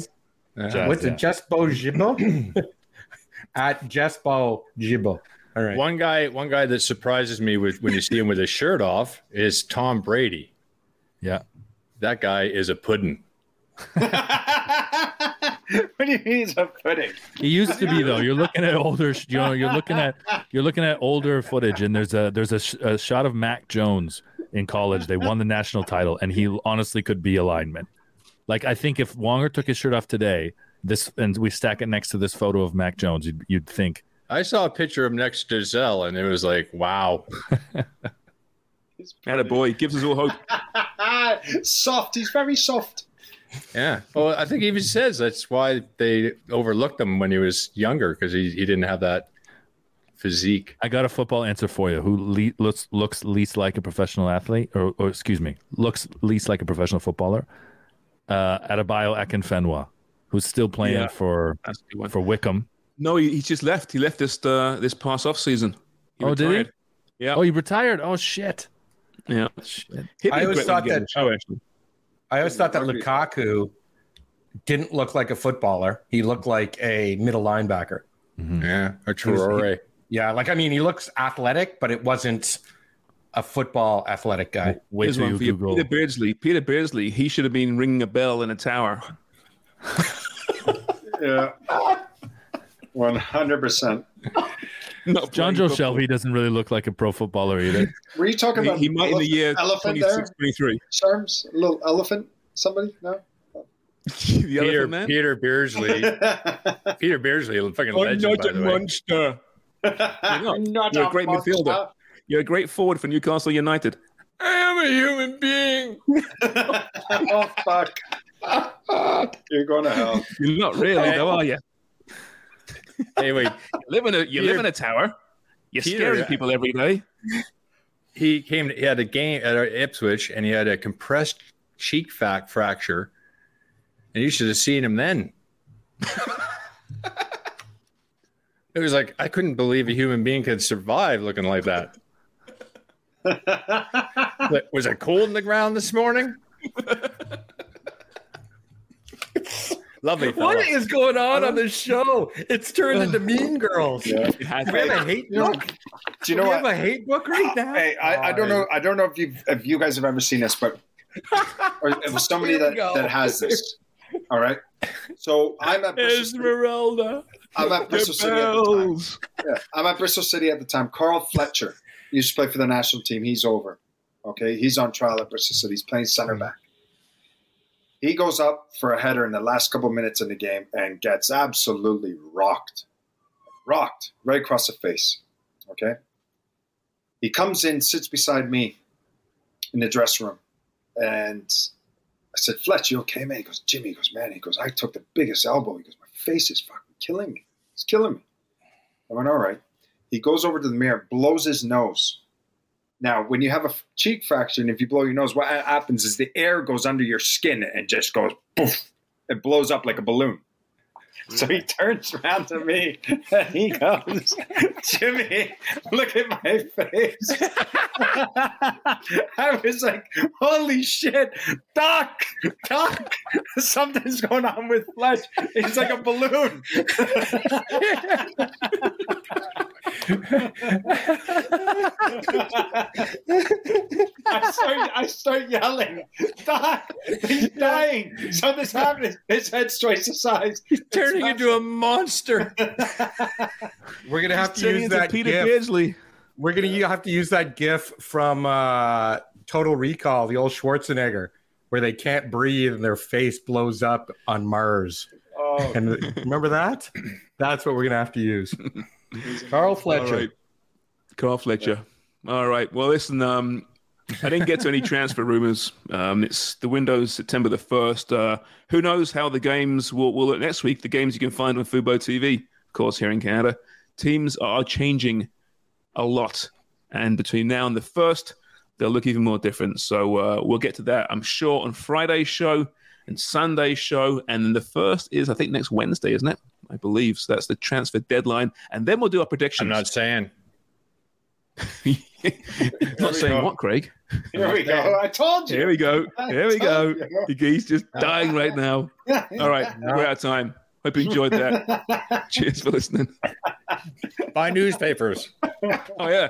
Uh-huh. Jazz. Jazz, What's yeah. it? Jess Bo Jibo? At Jess Bo Jibo. All right. One guy, one guy that surprises me with when you see him with his shirt off is Tom Brady. Yeah. That guy is a pudding. what do you mean he's a pudding? He used to be though. You're looking at older, you know, you're looking at you're looking at older footage, and there's a there's a, sh- a shot of Mac Jones in college. They won the national title, and he honestly could be a lineman. Like I think if Wonger took his shirt off today, this and we stack it next to this photo of Mac Jones, you'd, you'd think I saw a picture of next to Zell, and it was like, wow. Had a boy gives us all hope. soft. He's very soft. Yeah. Well, I think he even says that's why they overlooked him when he was younger because he, he didn't have that physique. I got a football answer for you. Who le- looks looks least like a professional athlete, or, or excuse me, looks least like a professional footballer? Uh, Adebayo Akinfenwa, who's still playing Yeah, for That's a good one. for Wycombe. No, he, he just left. He left this uh, this past off season. He Oh, did he? Yeah. Oh, he retired. Oh shit. Yeah. Shit. He'd be I a always thought to get on that- the show, actually. I always thought that Lukaku didn't look like a footballer. He looked like a middle linebacker. Yeah. Or Traore. Yeah, like I mean, he looks athletic, but it wasn't a football athletic guy. Wait Here's till one you for you. Google. Peter Beardsley. Peter Beardsley. He should have been ringing a bell in a tower. Yeah. One hundred percent. Not John Joe football. Shelby doesn't really look like a pro footballer either. Were you talking He, about he might in the year elephant 26, there? 23. Sharms? A little elephant? Somebody? No. the Peter, elephant man. Peter Beardsley. Peter Beardsley, a fucking I'm legend, not by a the way. monster. You're not. Not You're a great monster. midfielder. You're a great forward for Newcastle United. I am a human being. oh fuck! You're going to hell. You're not really, though, are you? Anyway. You live in a, you live in a tower. You're Peter- scaring people every day. He came. He had a game at Ipswich, and he had a compressed cheek fac fracture. And you should have seen him then. it was like I couldn't believe a human being could survive looking like that. Like, was it cold in the ground this morning? Lovely. fella. What is going on on this show? It's turned into Mean Girls. It has We have a hate book. Do you know we what? have a hate book right now. Hey, I, I don't know. I don't know if you if you guys have ever seen this, but or if somebody that, that has this. All right. So I'm at Bristol City, Esmeralda. I'm at Bristol City at the time. Yeah, I'm at Bristol City at the time. Carl Fletcher used to play for the national team. He's over. Okay, he's on trial at Bristol City. He's playing center back. He goes up for a header in the last couple minutes in the game and gets absolutely rocked, rocked right across the face. Okay. He comes in, sits beside me in the dressing room, and I said, "Fletch, you okay, man?" He goes, "Jimmy," he goes, "Man," he goes, "I took the biggest elbow." He goes, "My face is fucking killing me. It's killing me." I went, "All right." He goes over to the mirror, blows his nose. Now, when you have a cheek fracture and if you blow your nose, what happens is the air goes under your skin and just goes poof. It blows up like a balloon. So he turns around to me and he goes, Jimmy, look at my face. I was like, holy shit, Doc, Doc, something's going on with Fletch. He's like a balloon. I start, I start yelling, Doc, he's dying. Something's happening. His head's twice the size. Turning into a monster. We're gonna have to use that Peter gif. Beardsley. We're gonna u- have to use that gif from uh, Total Recall, the old Schwarzenegger, where they can't breathe and their face blows up on Mars. Oh, And remember that? That's what we're gonna have to use. Carl Fletcher. All right. Carl Fletcher. All right. Well, listen, um, I didn't get to any transfer rumors. Um, it's the window's September the 1st. Uh, who knows how the games will, will look next week? The games you can find on Fubo TV, of course, here in Canada. Teams are changing a lot. And between now and the 1st, they'll look even more different. So uh, we'll get to that, I'm sure, on Friday's show and Sunday's show. And then the first is, I think, next Wednesday, isn't it? I believe. So that's the transfer deadline. And then we'll do our predictions. I'm not saying. not saying what, Craig. Here we go. I told you. Here we go. Here we go. told you. The geese just dying right now. All right, we're out of time. Hope you enjoyed that. Cheers for listening. Buy newspapers. Oh yeah.